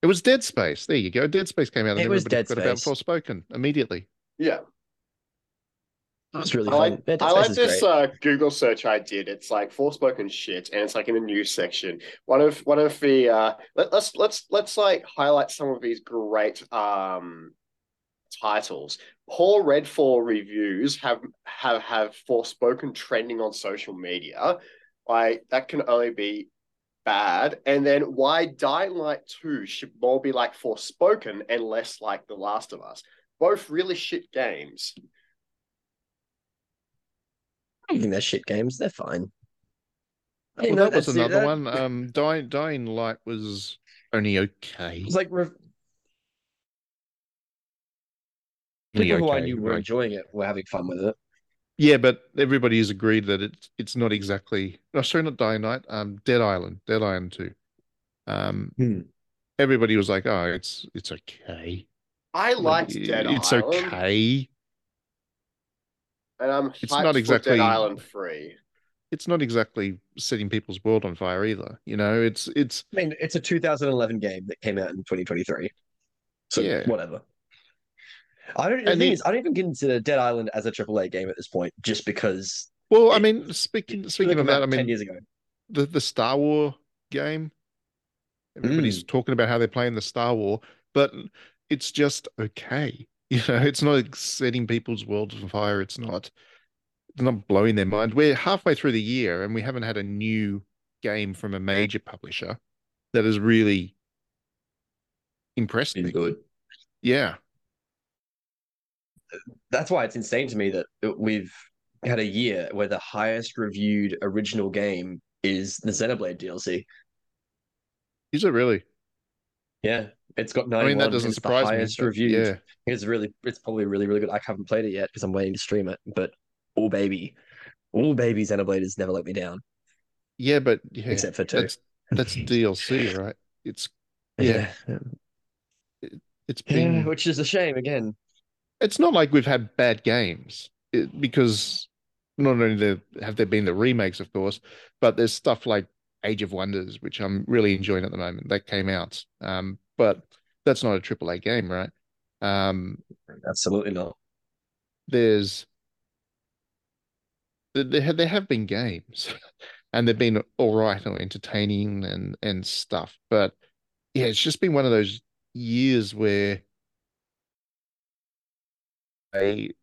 It was Dead Space. There you go. Dead Space came out and It was everybody Dead forgot about Space. Forspoken immediately. yeah, That was really I fun. like Yeah, I like this uh, Google search I did. It's like Forspoken shit, and it's like in the news section. One of one of the uh, let, let's let's let's like highlight some of these great um titles. Paul Redfall reviews have have have Forspoken trending on social media. Like that can only be bad. And then why Dying Light 2 should more be like Forspoken and less like The Last of Us. Both really shit games. I don't think they're shit games. They're fine. Well, that was another That- one. Um, Dying, Dying Light was only okay. It's like re- Only people who I knew were right. enjoying it were having fun with it. Yeah, but everybody has agreed that it's it's not exactly. No, sorry, not Dying Light. Um, Dead Island, Dead Island Two. Um, Hmm. everybody was like, "Oh, it's it's okay. I liked Like, Dead it's Island, It's okay. and I'm It's hyped not for exactly- Dead Island Free. It's not exactly setting people's world on fire either. You know, it's it's I mean, it's a 2011 game that came out in 2023. So Yeah. whatever. I don't. The And thing the- is, I don't even consider Dead Island as a AAA game at this point, just because well. I mean, speaking speaking of that, I mean, ten years ago. the the Star War game. Everybody's mm. talking about how they're playing the Star War, but it's just okay. You know, it's not setting people's worlds on fire. It's not it's not blowing their mind. We're halfway through the year and we haven't had a new game from a major publisher that has really impressed Been me. good. Yeah. That's why it's insane to me that we've had a year where the highest reviewed original game is the Xenoblade DLC. Is it really? Yeah, it's got 91. I mean, that doesn't it's the surprise me. highest but reviewed. Yeah. It's really, it's probably really, really good. I haven't played it yet because I'm waiting to stream it. But oh baby, oh baby, Xenoblade has never let me down, Yeah, but yeah, except for two. that's that's DLC, right? It's yeah, it's yeah, been which is a shame. Again, it's not like we've had bad games it, because not only there, have there been the remakes, of course, but there's stuff like Age of Wonders, which I'm really enjoying at the moment. That came out, um, but that's not a AAA game, right? Um, absolutely not. there's there have, there have been games, and they've been all right or entertaining and and stuff, but yeah, it's just been one of those years where it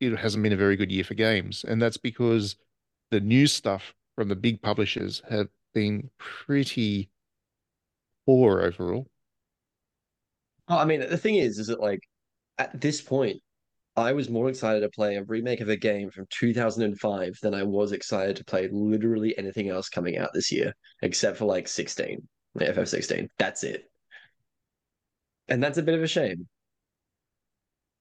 hasn't been a very good year for games, and that's because the new stuff from the big publishers have been pretty poor overall. Oh, I mean, the thing is, is that like at this point, I was more excited to play a remake of a game from 2005 than I was excited to play literally anything else coming out this year, except for like 16, the FF16. That's it. And that's a bit of a shame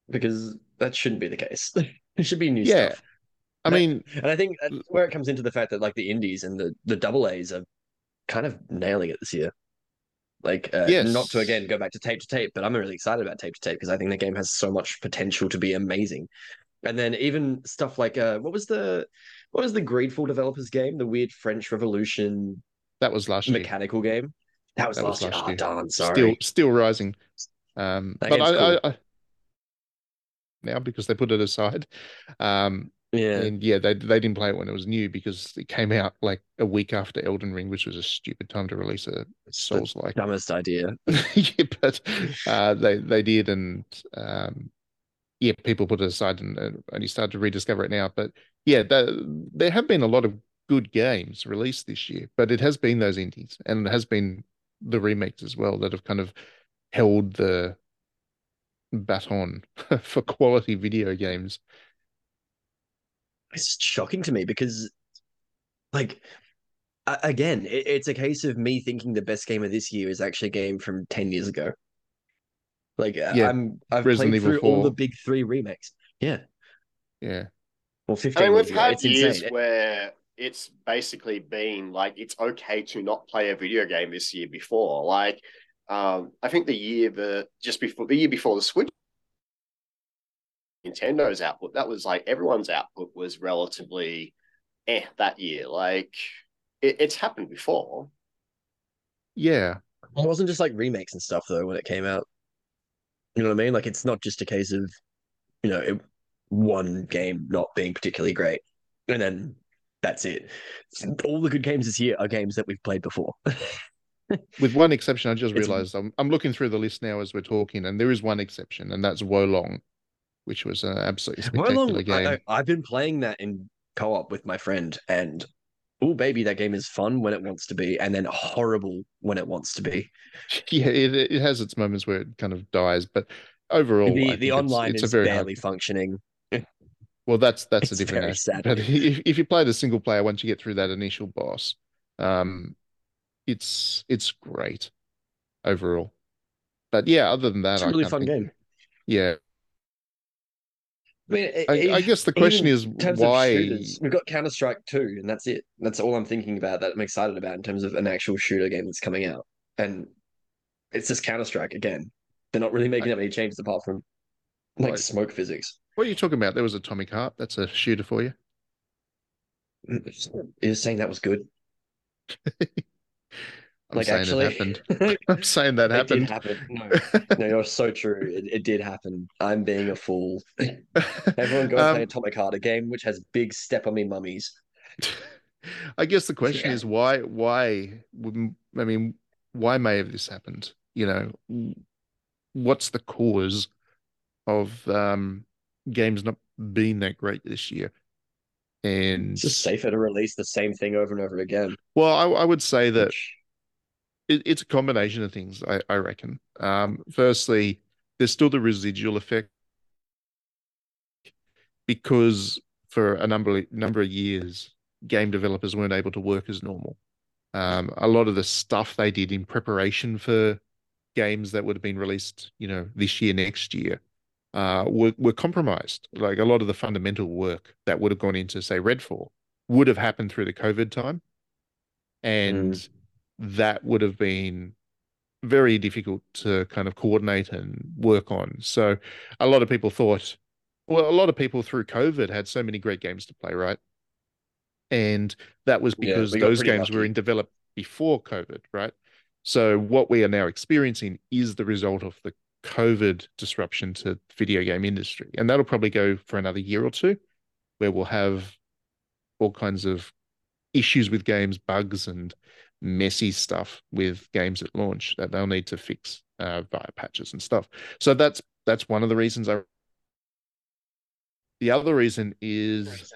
because that shouldn't be the case. it should be new Yeah. stuff. I mean, And I think that's where it comes into the fact that like the indies and the the double A's are kind of nailing it this year. Like, uh, Yes. not to again go back to tape to tape, but I'm really excited about tape to tape because I think the game has so much potential to be amazing. And then even stuff like uh, what was the what was the GreedFall developers game? The weird French Revolution that was last year. mechanical game. That was That last was year. last Oh, year. darn, sorry. Still, still rising. Um, but I, cool. I, I now because they put it aside. Um, yeah. and yeah, they they didn't play it when it was new because it came out like a week after Elden Ring, which was a stupid time to release a Souls like. dumbest idea. yeah, but uh, they they did, and um, yeah, people put it aside and uh, only started to rediscover it now. But yeah, the, there have been a lot of good games released this year, but it has been those indies, and it has been the remakes as well that have kind of held the baton for quality video games. it's shocking to me because like again it's a case of me thinking the best game of this year is actually a game from 10 years ago like uh, Yeah, i'm i've Resident played Evil through all the big three remakes yeah Yeah, well 15 I mean, years we've ago. had years insane where it's basically been like it's okay to not play a video game this year before. Like, um, I think the year the just before the year before the Switch, Nintendo's output that was like everyone's output was relatively eh that year. Like, it, it's happened before. yeah, it wasn't just like remakes and stuff though when it came out. You know what i mean? Like it's not just a case of you know it, one game not being particularly great and then that's it. All the good games this year are games that we've played before With one exception, I just realized I'm I'm looking through the list now as we're talking, and there is one exception, and that's Wo Long, which was an absolutely spectacular long game. I, I've been playing that in co-op with my friend, and oh baby, that game is fun when it wants to be, and then horrible when it wants to be. Yeah, it it has its moments where it kind of dies, but overall, the the online it's, a is very barely hard. functioning. Well, that's that's a different very aspect. sad. But if if you play the single player, once you get through that initial boss, um, it's it's great overall. But yeah, other than that, It's a really fun think- game. Yeah, I mean, I, it- I guess the question is in terms of why. shooters, we've got Counter Strike 2, and that's it. That's all I'm thinking about that I'm excited about in terms of an actual shooter game that's coming out. And it's just Counter Strike again. They're not really making that many changes apart from like Right. smoke physics. What are you talking about? There was Atomic Heart. That's a shooter for you. Mm, you're saying that was good? I'm like saying actually, it happened. I'm saying that it did happened. happen. No, no, you're so true. It, it did happen. I'm being a fool. Everyone go and Um, play Atomic Heart, a game which has big step on me mummies. I guess the question Yeah. is why why I mean why may have this happened? You know, what's the cause of um games not being that great this year? And It's just safer to release the same thing over and over again. well, I, I would say that it, it's a combination of things, I, I reckon. Um, firstly, there's still the residual effect because for a number number of years, game developers weren't able to work as normal. Um, a lot of the stuff they did in preparation for games that would have been released, you know, this year, next year, uh, were were compromised. Like a lot of the fundamental work that would have gone into, say, Redfall, would have happened through the COVID time, and that would have been very difficult to kind of coordinate and work on. So a lot of people thought, well, a lot of people through COVID had so many great games to play, right? And that was because got those games were in develop before COVID, right? So what we are now experiencing is the result of the COVID disruption to video game industry. And that'll probably go for another year or two, where we'll have all kinds of issues with games, bugs and messy stuff with games at launch that they'll need to fix uh, via patches and stuff. So that's that's one of the reasons I. The other reason is,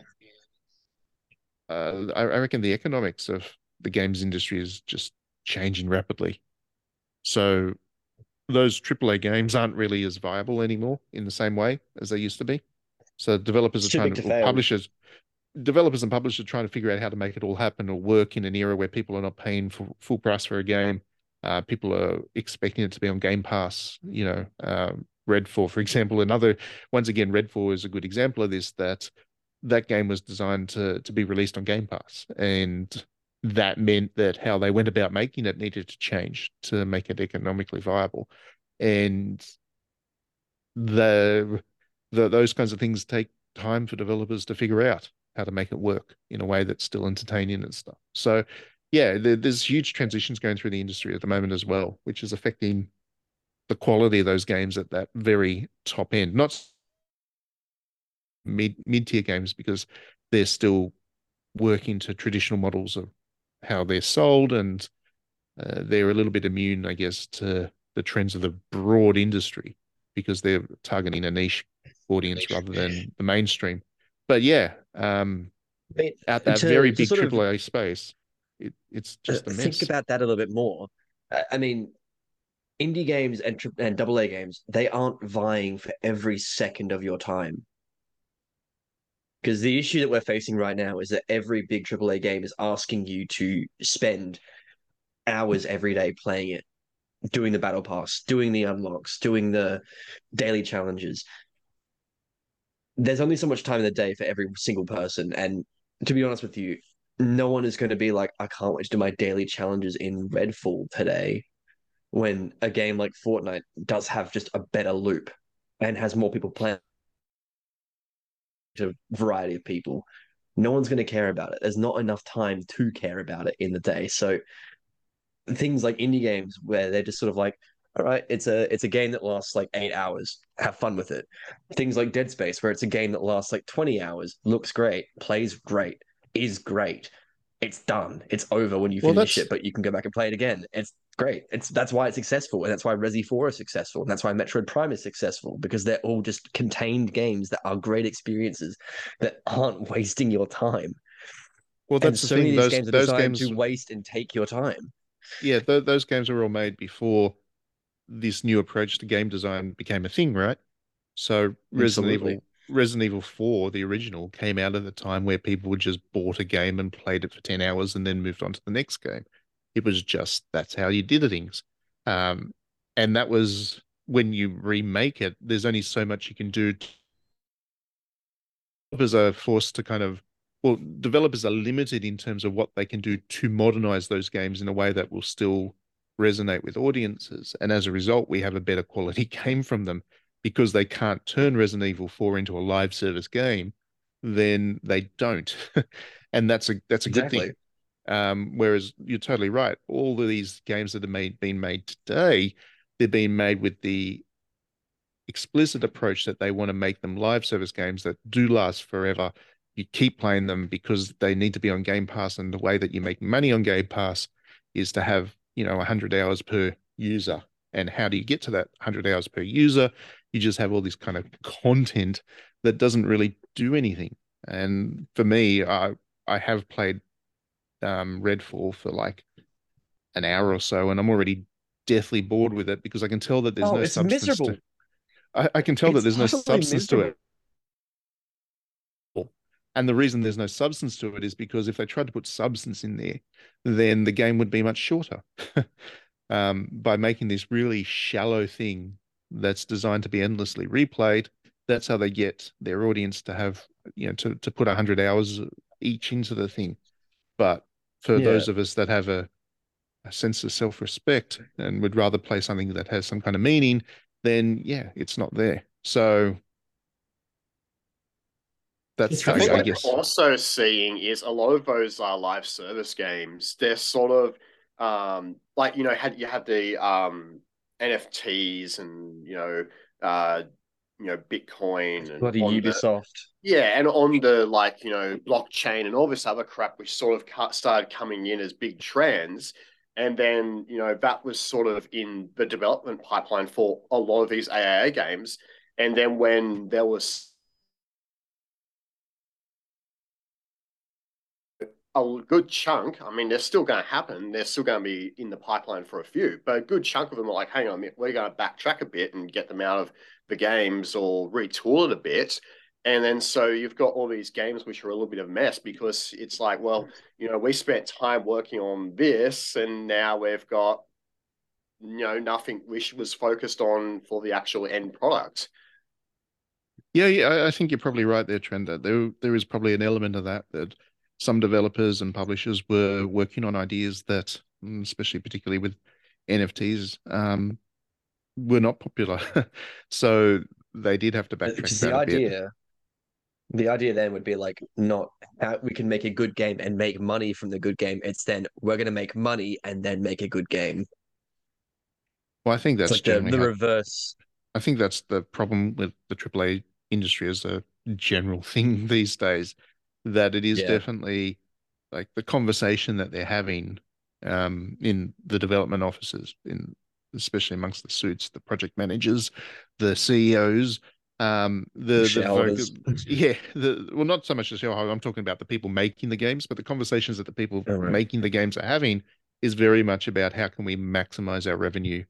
uh, I, I reckon the economics of the games industry is just changing rapidly. So those AAA games aren't really as viable anymore in the same way as they used to be. So developers It's are trying to, to publishers, developers and publishers are trying to figure out how to make it all happen or work in an era where people are not paying for full price for a game. Uh, people are expecting it to be on Game Pass. You know, um, Redfall, for example, another. Once again, Redfall is a good example of this. That that game was designed to to be released on Game Pass, and that meant that how they went about making it needed to change to make it economically viable, and the the those kinds of things take time for developers to figure out how to make it work in a way that's still entertaining and stuff. So, yeah, there, there's huge transitions going through the industry at the moment as well, which is affecting the quality of those games at that very top end. Not mid mid tier games because they're still working to traditional models of how they're sold, and uh, they're a little bit immune, I guess, to the trends of the broad industry because they're targeting a niche audience rather than the mainstream. But yeah, um, out that to- very big sort of- AAA space, it, it's just a uh, mess. think about that a little bit more. I- mean, indie games and and double A games, they aren't vying for every second of your time. Because the issue that we're facing right now is that every big AAA game is asking you to spend hours every day playing it, doing the battle pass, doing the unlocks, doing the daily challenges. There's only so much time in the day for every single person. And to be honest with you, no one is going to be like, I can't wait to do my daily challenges in Redfall today when a game like Fortnite does have just a better loop and has more people playing to a variety of people. No one's going to care about it. There's not enough time to care about it in the day. So things like indie games where they're just sort of like, all right, it's a it's a game that lasts like eight hours. Have fun with it. Things like Dead Space, where it's a game that lasts like 20 hours, looks great, plays great, is great. It's done. It's over when you Well, finish it, but you can go back and play it again. It's great. It's that's why it's successful, and that's why Resi 4 is successful, and that's why Metroid Prime is successful, because they're all just contained games that are great experiences that aren't wasting your time. well, that's the so many thing. of these Those games are those games, to waste and take your time. yeah, th those games were all made before this new approach to game design became a thing, right? So Resident Absolutely. Evil, Resident Evil 4, the original, came out at the time where people would just bought a game and played it for 10 hours and then moved on to the next game. It was just that's how you did things. Um, and that was when you remake it, there's only so much you can do developers are forced to kind of well, developers are limited in terms of what they can do to modernize those games in a way that will still resonate with audiences. And as a result, we have a better quality game from them because they can't turn Resident Evil 4 into a live service game, then they don't. and that's a that's a exactly. good thing. Um, whereas you're totally right. All of these games that have made, been made today, they're being made with the explicit approach that they want to make them live service games that do last forever. You keep playing them because they need to be on Game Pass, and the way that you make money on Game Pass is to have you know 100 hours per user. And how do you get to that 100 hours per user? You just have all this kind of content that doesn't really do anything. And for me, I I have played um, Redfall for like an hour or so, and I'm already deathly bored with it because I can tell that there's oh, no substance miserable. to I, I can tell it's that there's no substance miserable. to it. And the reason there's no substance to it is because if they tried to put substance in there, then the game would be much shorter. um, by making this really shallow thing that's designed to be endlessly replayed, that's how they get their audience to have, you know, to, to put 100 hours each into the thing. But for yeah. those of us that have a, a sense of self respect and would rather play something that has some kind of meaning, then yeah, it's not there. So that's I, think I guess. also seeing is a lot of those uh, live service games. They're sort of um, like you know had you had the um, NFTs and you know uh, you know Bitcoin and bloody Ubisoft. The, yeah, and on the like you know blockchain and all this other crap, which sort of started coming in as big trends. And then, you know, that was sort of in the development pipeline for a lot of these AAA games. And then when there was a good chunk, I mean, they're still going to happen. They're still going to be in the pipeline for a few, but a good chunk of them are like, hang on, we're going to backtrack a bit and get them out of the games or retool it a bit. And then so you've got all these games which are a little bit of a mess because it's like, well, you know, we spent time working on this and now we've got, you know, nothing which was focused on for the actual end product. Yeah, yeah, I think you're probably right there, Trent. That there there is probably an element of that that some developers and publishers were working on ideas that, mm, especially particularly with NFTs, um, were not popular. so they did have to backtrack. the idea. The idea then would be like not how we can make a good game and make money from the good game. It's then we're going to make money and then make a good game. Well, I think that's like the, the how, reverse. I think that's the problem with the AAA industry as a general thing these days that it is yeah. definitely like the conversation that they're having um, in the development offices, in especially amongst the suits, the project managers, the CEOs, um, the, the yeah, the well, not so much the shareholders. I'm talking about the people making the games, but the conversations that the people oh, right. making the games are having is very much about how can we maximize our revenue.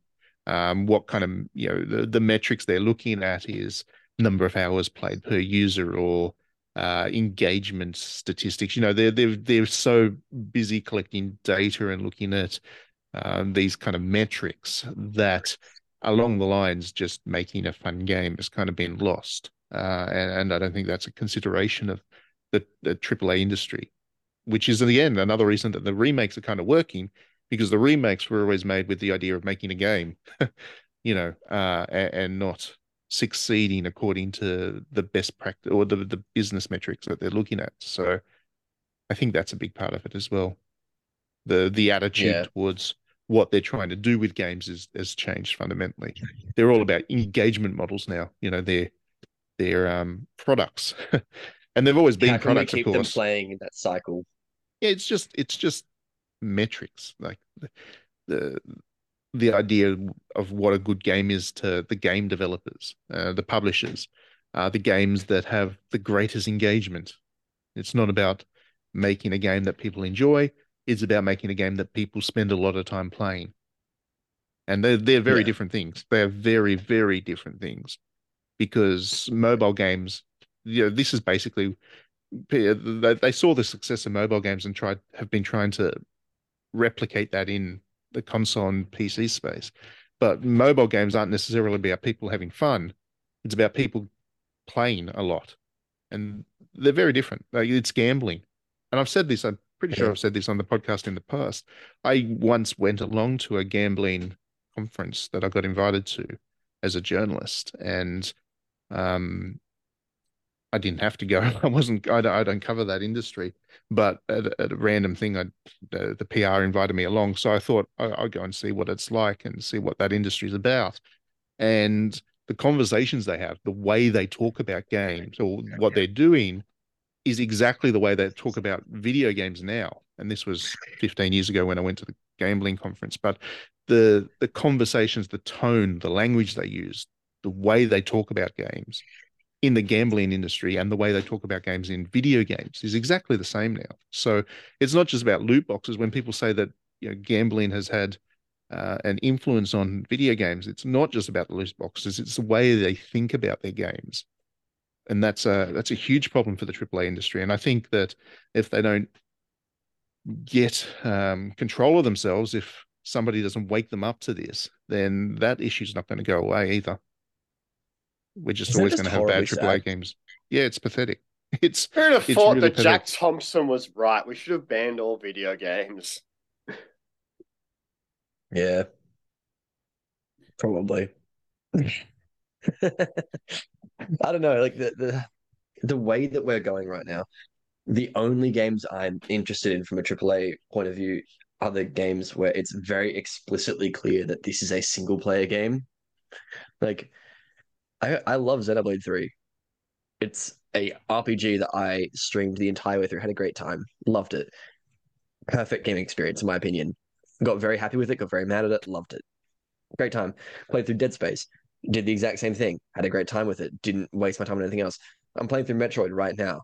Um, what kind of you know the, the metrics they're looking at is number of hours played per user or uh, engagement statistics. You know, they're they're they're so busy collecting data and looking at um, these kind of metrics that along the lines just making a fun game has kind of been lost. Uh, and, and I don't think that's a consideration of the, the AAA industry, which is in the end another reason that the remakes are kind of working because the remakes were always made with the idea of making a game, you know, uh, and, and, not succeeding according to the best practice or the, the business metrics that they're looking at. So I think that's a big part of it as well. The the attitude yeah. towards what they're trying to do with games is has changed fundamentally. They're all about engagement models now. You know, they're they're um, products, and they've always been How products. Keep of course, them playing in that cycle. Yeah, it's just it's just metrics like the, the the idea of what a good game is to the game developers, uh, the publishers, uh, the games that have the greatest engagement. It's not about making a game that people enjoy. It's about making a game that people spend a lot of time playing. And they're, they're very yeah. different things. They're very, very different things because mobile games, you know, this is basically, they saw the success of mobile games and tried, have been trying to replicate that in the console and PC space. But mobile games aren't necessarily about people having fun. It's about people playing a lot. And they're very different. Like it's gambling, and I've said this. I'm pretty sure. I've said this on the podcast in the past. I once went along to a gambling conference that I got invited to as a journalist, and um, I didn't have to go. I wasn't. I don't, I don't cover that industry, but at, a- at a random thing, I the, the PR invited me along, so I thought I, I'll go and see what it's like and see what that industry is about, and the conversations they have, the way they talk about games or what they're doing, is exactly the way they talk about video games now. And this was 15 years ago when I went to the gambling conference, but the the conversations, the tone, the language they use, the way they talk about games in the gambling industry and the way they talk about games in video games is exactly the same now. So it's not just about loot boxes. When people say that you know gambling has had uh, an influence on video games, it's not just about the loot boxes. It's the way they think about their games, and that's a that's a huge problem for the AAA industry. And I think that if they don't get um, control of themselves, if somebody doesn't wake them up to this, then that issue's not going to go away either. We're just Isn't always going to have bad AAA sad? games. Yeah, it's pathetic. It's Who'd have It's thought really that Jack. Thompson was right? We should have banned all video games. Yeah. Probably. I don't know, like the, the the way that we're going right now, the only games I'm interested in from a AAA point of view are the games where it's very explicitly clear that this is a single player game. Like I I love Xenoblade 3. It's a RPG that I streamed the entire way through, had a great time, loved it. Perfect gaming experience, in my opinion. Got very happy with it, got very mad at it, loved it. Great time. Played through Dead Space, did the exact same thing, had a great time with it, didn't waste my time on anything else. I'm playing through Metroid right now.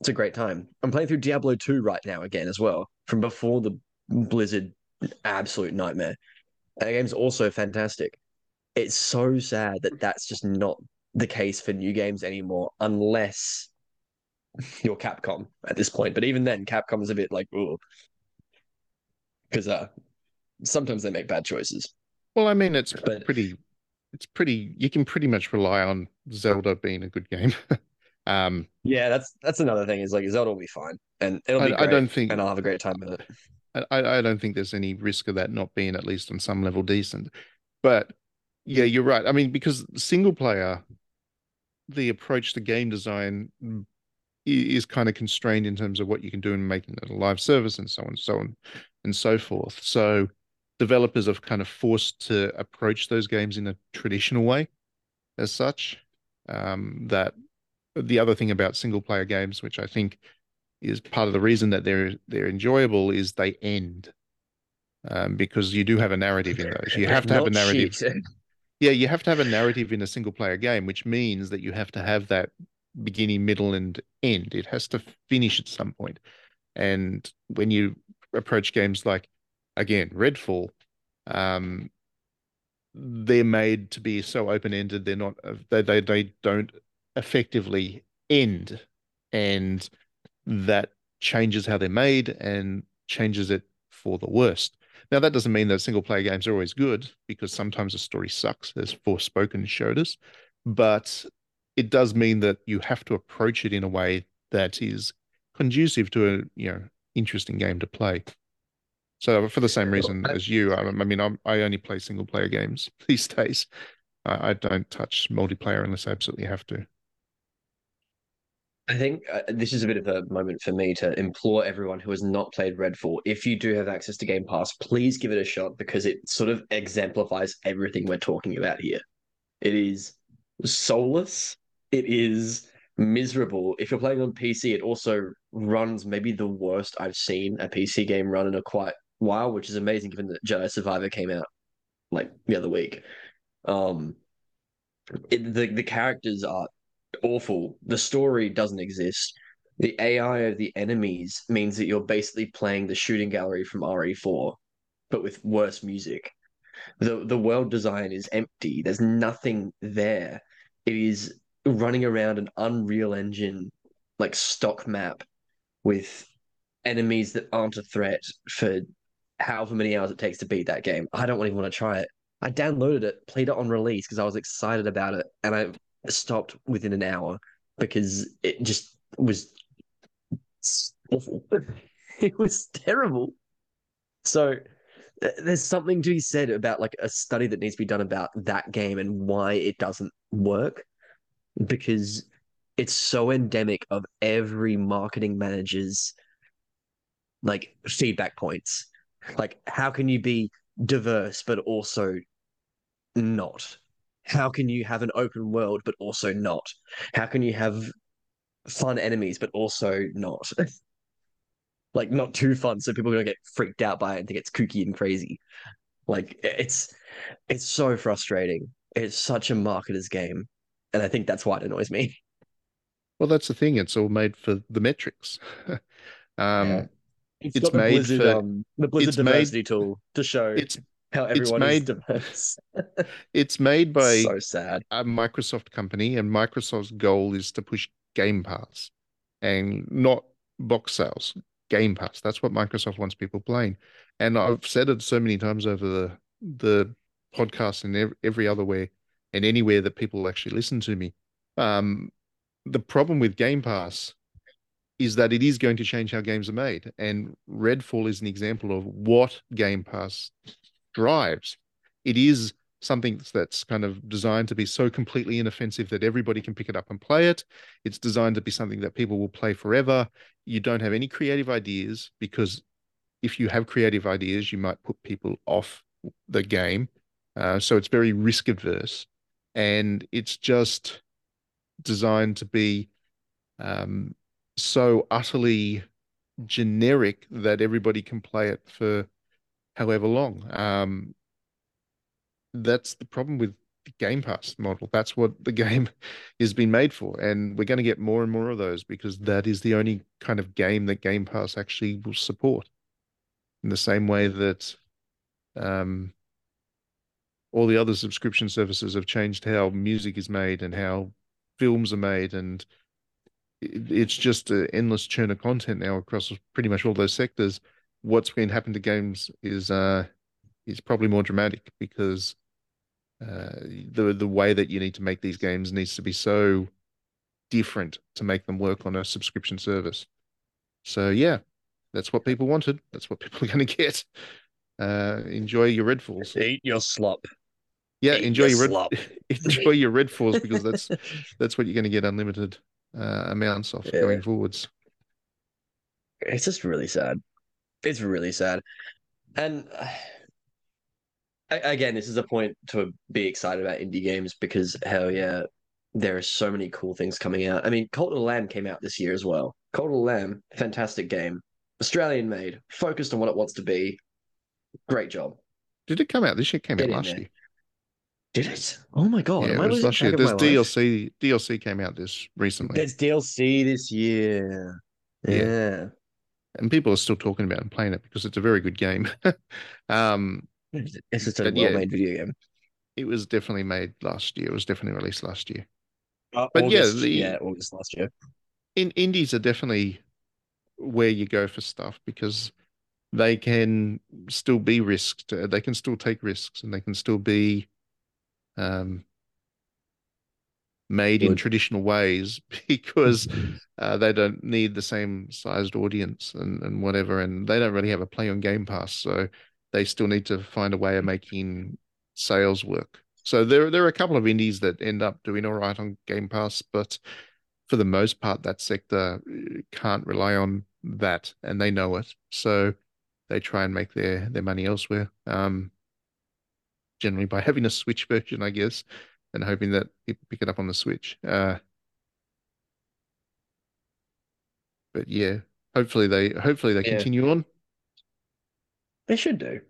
It's a great time. I'm playing through Diablo 2 right now again as well, from before the Blizzard absolute nightmare. And the game's also fantastic. It's so sad that that's just not the case for new games anymore, unless you're Capcom at this point. But even then, Capcom is a bit like, ooh, because uh, sometimes they make bad choices. well, I mean, it's But- pretty, it's pretty. You can pretty much rely on Zelda being a good game. um, Yeah, that's that's another thing. Is like Zelda will be fine, and it'll be I, great, I don't think and I'll have a great time with it. I, I don't think there's any risk of that not being at least on some level decent. But yeah, you're right. I mean, because single player, the approach to game design is kind of constrained in terms of what you can do in making it a live service and so on, so on and so forth. So developers are kind of forced to approach those games in a traditional way as such. Um, that the other thing about single player games, which I think is part of the reason that they're they're enjoyable, is they end. Um, because you do have a narrative in those. You have to have a narrative. Yeah, you have to have a narrative in a single player game, which means that you have to have that beginning, middle, and end. It has to finish at some point. And when you approach games like, again, Redfall, um, they're made to be so open ended. They're not. uh, They they they don't effectively end, and that changes how they're made and changes it for the worst. Now, that doesn't mean that single player games are always good because sometimes the story sucks, as Forspoken showed us. But it does mean that you have to approach it in a way that is conducive to a you know interesting game to play. So for the same reason as you, I, I mean, I'm, I only play single player games these days. I, I don't touch multiplayer unless I absolutely have to. I think uh, this is a bit of a moment for me to implore everyone who has not played Redfall, if you do have access to Game Pass, please give it a shot because it sort of exemplifies everything we're talking about here. It is soulless. It is miserable. If you're playing on PC, it also runs maybe the worst I've seen a PC game run in a quite while, which is amazing given that Jedi Survivor came out like the other week. Um, it, the the characters are awful. The story doesn't exist. The AI of the enemies means that you're basically playing the shooting gallery from RE4, but with worse music. The the world design is empty. There's nothing there. It is running around an Unreal Engine like stock map with enemies that aren't a threat for however many hours it takes to beat that game. I don't even want to try it. I downloaded it, played it on release because I was excited about it, and I stopped within an hour because it just was awful. it was terrible. So there's something to be said about like a study that needs to be done about that game and why it doesn't work because it's so endemic of every marketing manager's like feedback points like how can you be diverse but also not? How can you have an open world but also not? How can you have fun enemies but also not? Like not too fun so people are gonna get freaked out by it and think it's kooky and crazy. Like it's it's so frustrating. It's such a marketer's game and i think that's why it annoys me. Well that's the thing. It's all made for the metrics. Um Yeah. It's, It's got the made Blizzard, for- um, the Blizzard it's made- diversity tool to show it's how it's everyone made- is diverse. it's made by so sad. a Microsoft company, and Microsoft's goal is to push Game Pass and not box sales. Game Pass. That's what Microsoft wants people playing. And I've said it so many times over the the podcast and every other way and anywhere that people actually listen to me. Um, the problem with Game Pass is that it is going to change how games are made, and Redfall is an example of what Game Pass drives. It is something that's kind of designed to be so completely inoffensive that everybody can pick it up and play it. It's designed to be something that people will play forever. You don't have any creative ideas because if you have creative ideas, you might put people off the game. Uh, so it's very risk adverse, and it's just designed to be um, so utterly generic that everybody can play it for however long. Um, that's the problem with the Game Pass model. That's what the game has been made for. And we're going to get more and more of those because that is the only kind of game that Game Pass actually will support. In the same way that um, all the other subscription services have changed how music is made and how films are made. And it's just an endless churn of content now across pretty much all those sectors. What's been happening to games is uh, is probably more dramatic because uh, the the way that you need to make these games needs to be so different to make them work on a subscription service. So yeah, that's what people wanted. That's what people are going to get. Uh, enjoy your Redfalls. Eat your slop. Yeah, Eat enjoy your your red, slop. enjoy your Redfalls because that's that's what you're going to get unlimited uh, amounts of Yeah. going forwards. it's just really sad. It's really sad. And uh, again, this is a point to be excited about indie games because hell yeah, there are so many cool things coming out. I mean, Cult of the Lamb came out this year as well. Cult of the Lamb, fantastic game. Australian made, focused on what it wants to be. Great job. Did it come out this year? It came Get out last year. Did it? Oh my god. yeah, it was last year. There's my life? DLC. DLC came out this recently, There's DLC this year. Yeah. Yeah. and people are still talking about and playing it because it's a very good game. um, It's just a well-made video game. it was definitely made last year. It was definitely released last year. Uh, But yeah, August, the- yeah, August last year. in indies are definitely where you go for stuff because they can still be risked. They can still take risks and they can still be um, made in traditional ways because uh, they don't need the same sized audience and, and whatever. And they don't really have a play on Game Pass. So they still need to find a way of making sales work. So there, there are a couple of indies that end up doing all right on Game Pass, but for the most part, that sector uh, can't rely on that, and they know it. So they try and make their their money elsewhere. Um, generally by having a Switch version, I guess, and hoping that people pick it up on the Switch. Uh, but yeah, hopefully they hopefully they Yeah. continue on. They should do.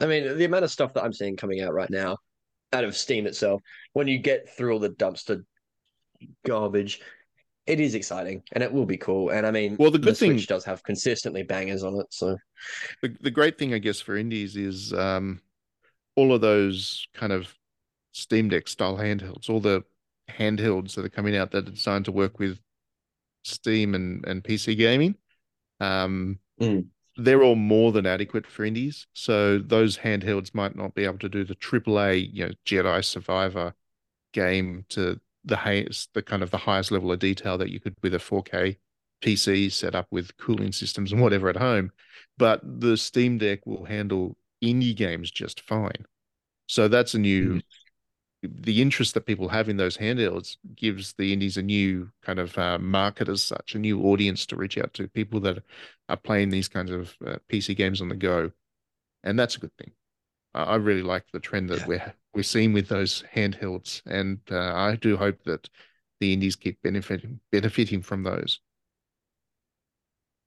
I mean, the amount of stuff that I'm seeing coming out right now, out of Steam itself, when you get through all the dumpster garbage, it is exciting and it will be cool. And I mean, Well, the good thing- Switch does have consistently bangers on it, so The the great thing, I guess, for indies is um, all of those kind of Steam Deck style handhelds, all the handhelds that are coming out that are designed to work with Steam and, and PC gaming. Um, Mm. they're all more than adequate for indies. So those handhelds might not be able to do the AAA, you know, Jedi Survivor game to the highest, the kind of the highest level of detail that you could with a 4K PC set up with cooling systems and whatever at home. But the Steam Deck will handle indie games just fine. So that's a new the interest that people have in those handhelds gives the indies a new kind of uh, market as such, a new audience to reach out to people that are playing these kinds of uh, PC games on the go, and that's a good thing. I really like the trend that yeah. we're we're seeing with those handhelds, and uh, I do hope that the indies keep benefiting benefiting from those.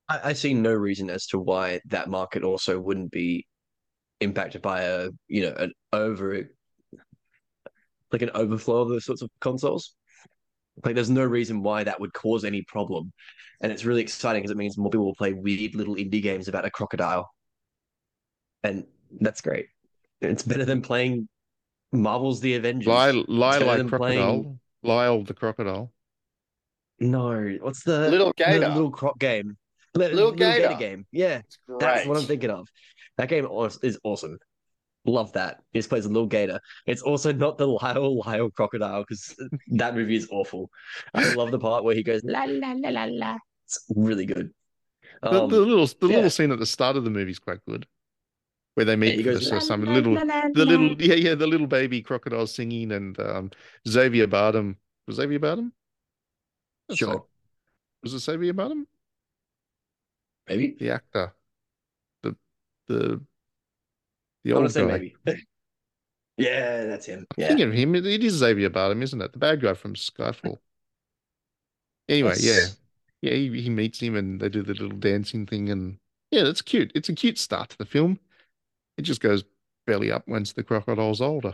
I, I see no reason as to why that market also wouldn't be impacted by a you know an over like an overflow of those sorts of consoles. Like, there's no reason why that would cause any problem, and it's really exciting because it means more people will play weird little indie games about a crocodile, and that's great. It's better than playing Marvel's The Avengers. Lie, lie like crocodile. Playing... Lyle the crocodile. No, what's the little gator? The little croc game. Little, little gator. gator game. Yeah, that's what I'm thinking of. That game is awesome. Love that. He just plays a little gator. It's also not the Lyle Lyle crocodile because that movie is awful. I love the part where he goes la la la la la. It's really good. Um, the, the, little the yeah. little scene at the start of the movie is quite good, where they meet yeah, goes, the, some little the little yeah yeah the little baby crocodile singing and um, Xavier Bardem was Xavier Bardem. Sure. Was it Xavier Bardem? Maybe the actor, the the old guy. Maybe. yeah, that's him. Yeah. Thinking of him, it is Xavier Bardem, isn't it? The bad guy from Skyfall. Anyway, that's... yeah, yeah, he, he meets him and they do the little dancing thing, and yeah, that's cute. It's a cute start to the film. It just goes belly up once the crocodile's older.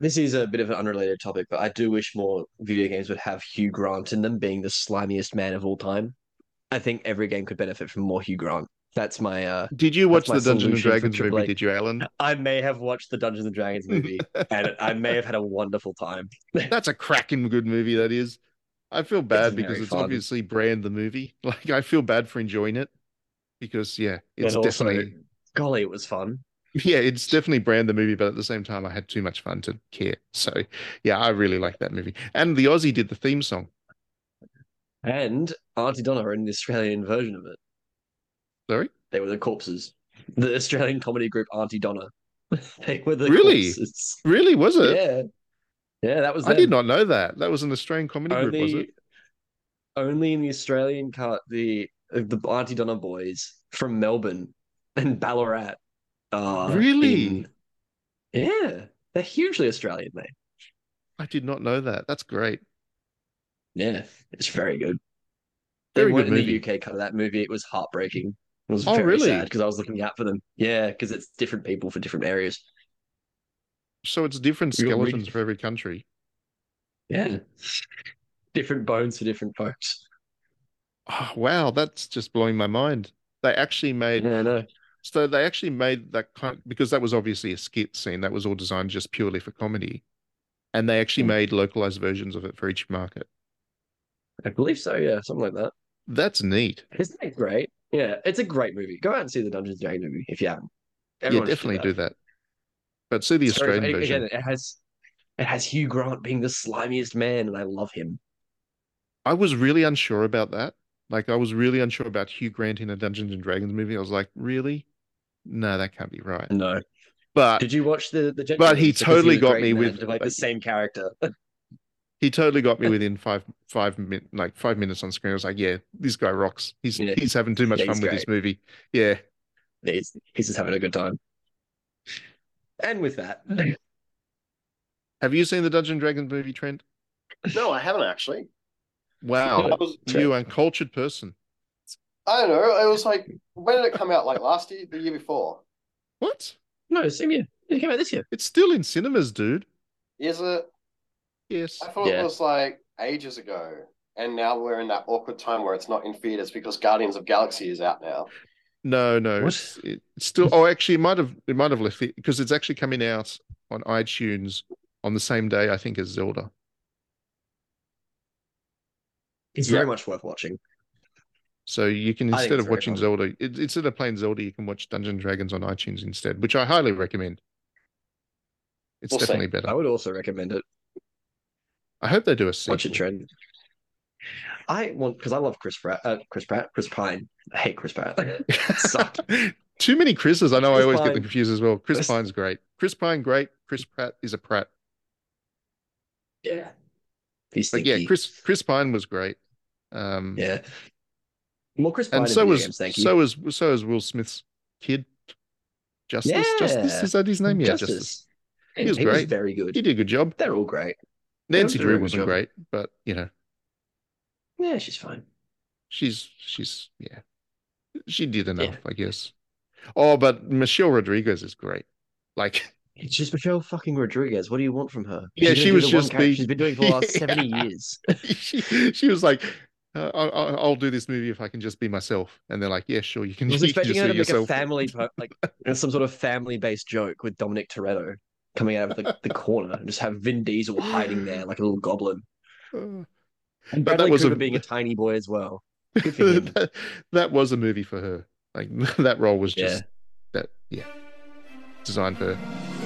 This is a bit of an unrelated topic, but I do wish more video games would have Hugh Grant in them being the slimiest man of all time. I think every game could benefit from more Hugh Grant. That's my. uh Did you watch the Dungeons and Dragons movie? Did you, Alan? I may have watched the Dungeons and Dragons movie, and I may have had a wonderful time. That's a cracking good movie. That is. I feel bad it's because it's fun. obviously brand the movie. Like I feel bad for enjoying it because yeah, it's definitely. golly, it was fun. Yeah, it's definitely brand the movie, but at the same time, I had too much fun to care. So yeah, I really like that movie. And the Aussie did the theme song. And Aunty Donna in the Australian version of it. Sorry? They were the corpses. The Australian comedy group Aunty Donna. they were the really? Corpses. Really? Was it? Yeah. Yeah, that was. Them. I did not know that. That was an Australian comedy only, group, was it? Only in the Australian cut, the the Aunty Donna boys from Melbourne and Ballarat. Uh, really? In... Yeah, they're hugely Australian, mate. I did not know that. That's great. Yeah, it's very good. Very they weren't in the UK cut of that movie. It was heartbreaking. It was oh, very really? sad because I was looking out for them. Yeah, because it's different people for different areas. So it's different skeletons for every country. Yeah, different bones for different folks. Oh, wow, that's just blowing my mind. They actually made. Yeah, I know. So they actually made that kind because that was obviously a skit scene that was all designed just purely for comedy, and they actually hmm. made localized versions of it for each market. I believe so. Yeah, something like that. That's neat. Isn't it great? Yeah, it's a great movie. Go out and see the Dungeons and Dragons movie if you haven't. Everyone yeah, definitely do that. do that. But see the Australian version. Again, it has it has Hugh Grant being the slimiest man, and I love him. I was really unsure about that. Like, I was really unsure about Hugh Grant in a Dungeons and Dragons movie. I was like, really? No, that can't be right. No. But did you watch the the? But he totally got me with like the same character. he totally got me within five five min like five minutes on screen. I was like, yeah, this guy rocks. He's yeah. he's having too much yeah, fun with this movie. Yeah. He's he's just having a good time. And with that. Have you seen the Dungeon Dragons movie, Trent? No, I haven't actually. Wow. Was, you uncultured person. I don't know. It was like when did it come out? Like last year, the year before? What? No, same year. It came out this year. It's still in cinemas, dude. Is it? Yes. I thought yeah. it was like ages ago. And now we're in that awkward time where it's not in theaters because Guardians of Galaxy is out now. No, no, it's, it's, still. Oh, actually, it might have it might have left it because it's actually coming out on iTunes on the same day, I think, as Zelda. It's yeah. very much worth watching. So you can instead of watching fun. Zelda, it, instead of playing Zelda, you can watch Dungeon Dragons on iTunes instead, which I highly recommend. It's we'll definitely see. better. I would also recommend it. I hope they do a sequel. Watch it, Trent. I want because I love Chris Pratt. Uh, Chris Pratt. Chris Pine. I hate Chris Pratt. Too many Chris's. I know I Chris always get them confused as well. Chris Pine's great. Chris Pine, great. Chris Pratt is a Pratt. yeah. He's But yeah. Chris Chris Pine was great. Um, Yeah. More Chris Pine and so was games, thank you. so was so was Will Smith's kid. Justice. Justice is that his name? Yeah, Justice. Justice. He, was he was great. very good. He did a good job. They're all great. Nancy Drew wasn't job. great, but you know, Yeah, she's fine. she's she's yeah, she did enough, I guess. Oh, but Michelle Rodriguez is great. Like, It's just Michelle fucking Rodriguez. What do you want from her? Yeah, She's she was do the one character she's been doing for the last Yeah. 70 years. she, she was like, uh, I- I- I'll do this movie if I can just be myself. And they're like, yeah, sure, you can, I was you can expecting just her be to make a yourself. family, like some sort of family-based joke with Dominic Toretto coming out of the, the corner and just have Vin Diesel hiding there like a little goblin. And But that was a- being a tiny boy as well. That, that was a movie for her. Like that role was just Yeah. that, yeah, designed for her.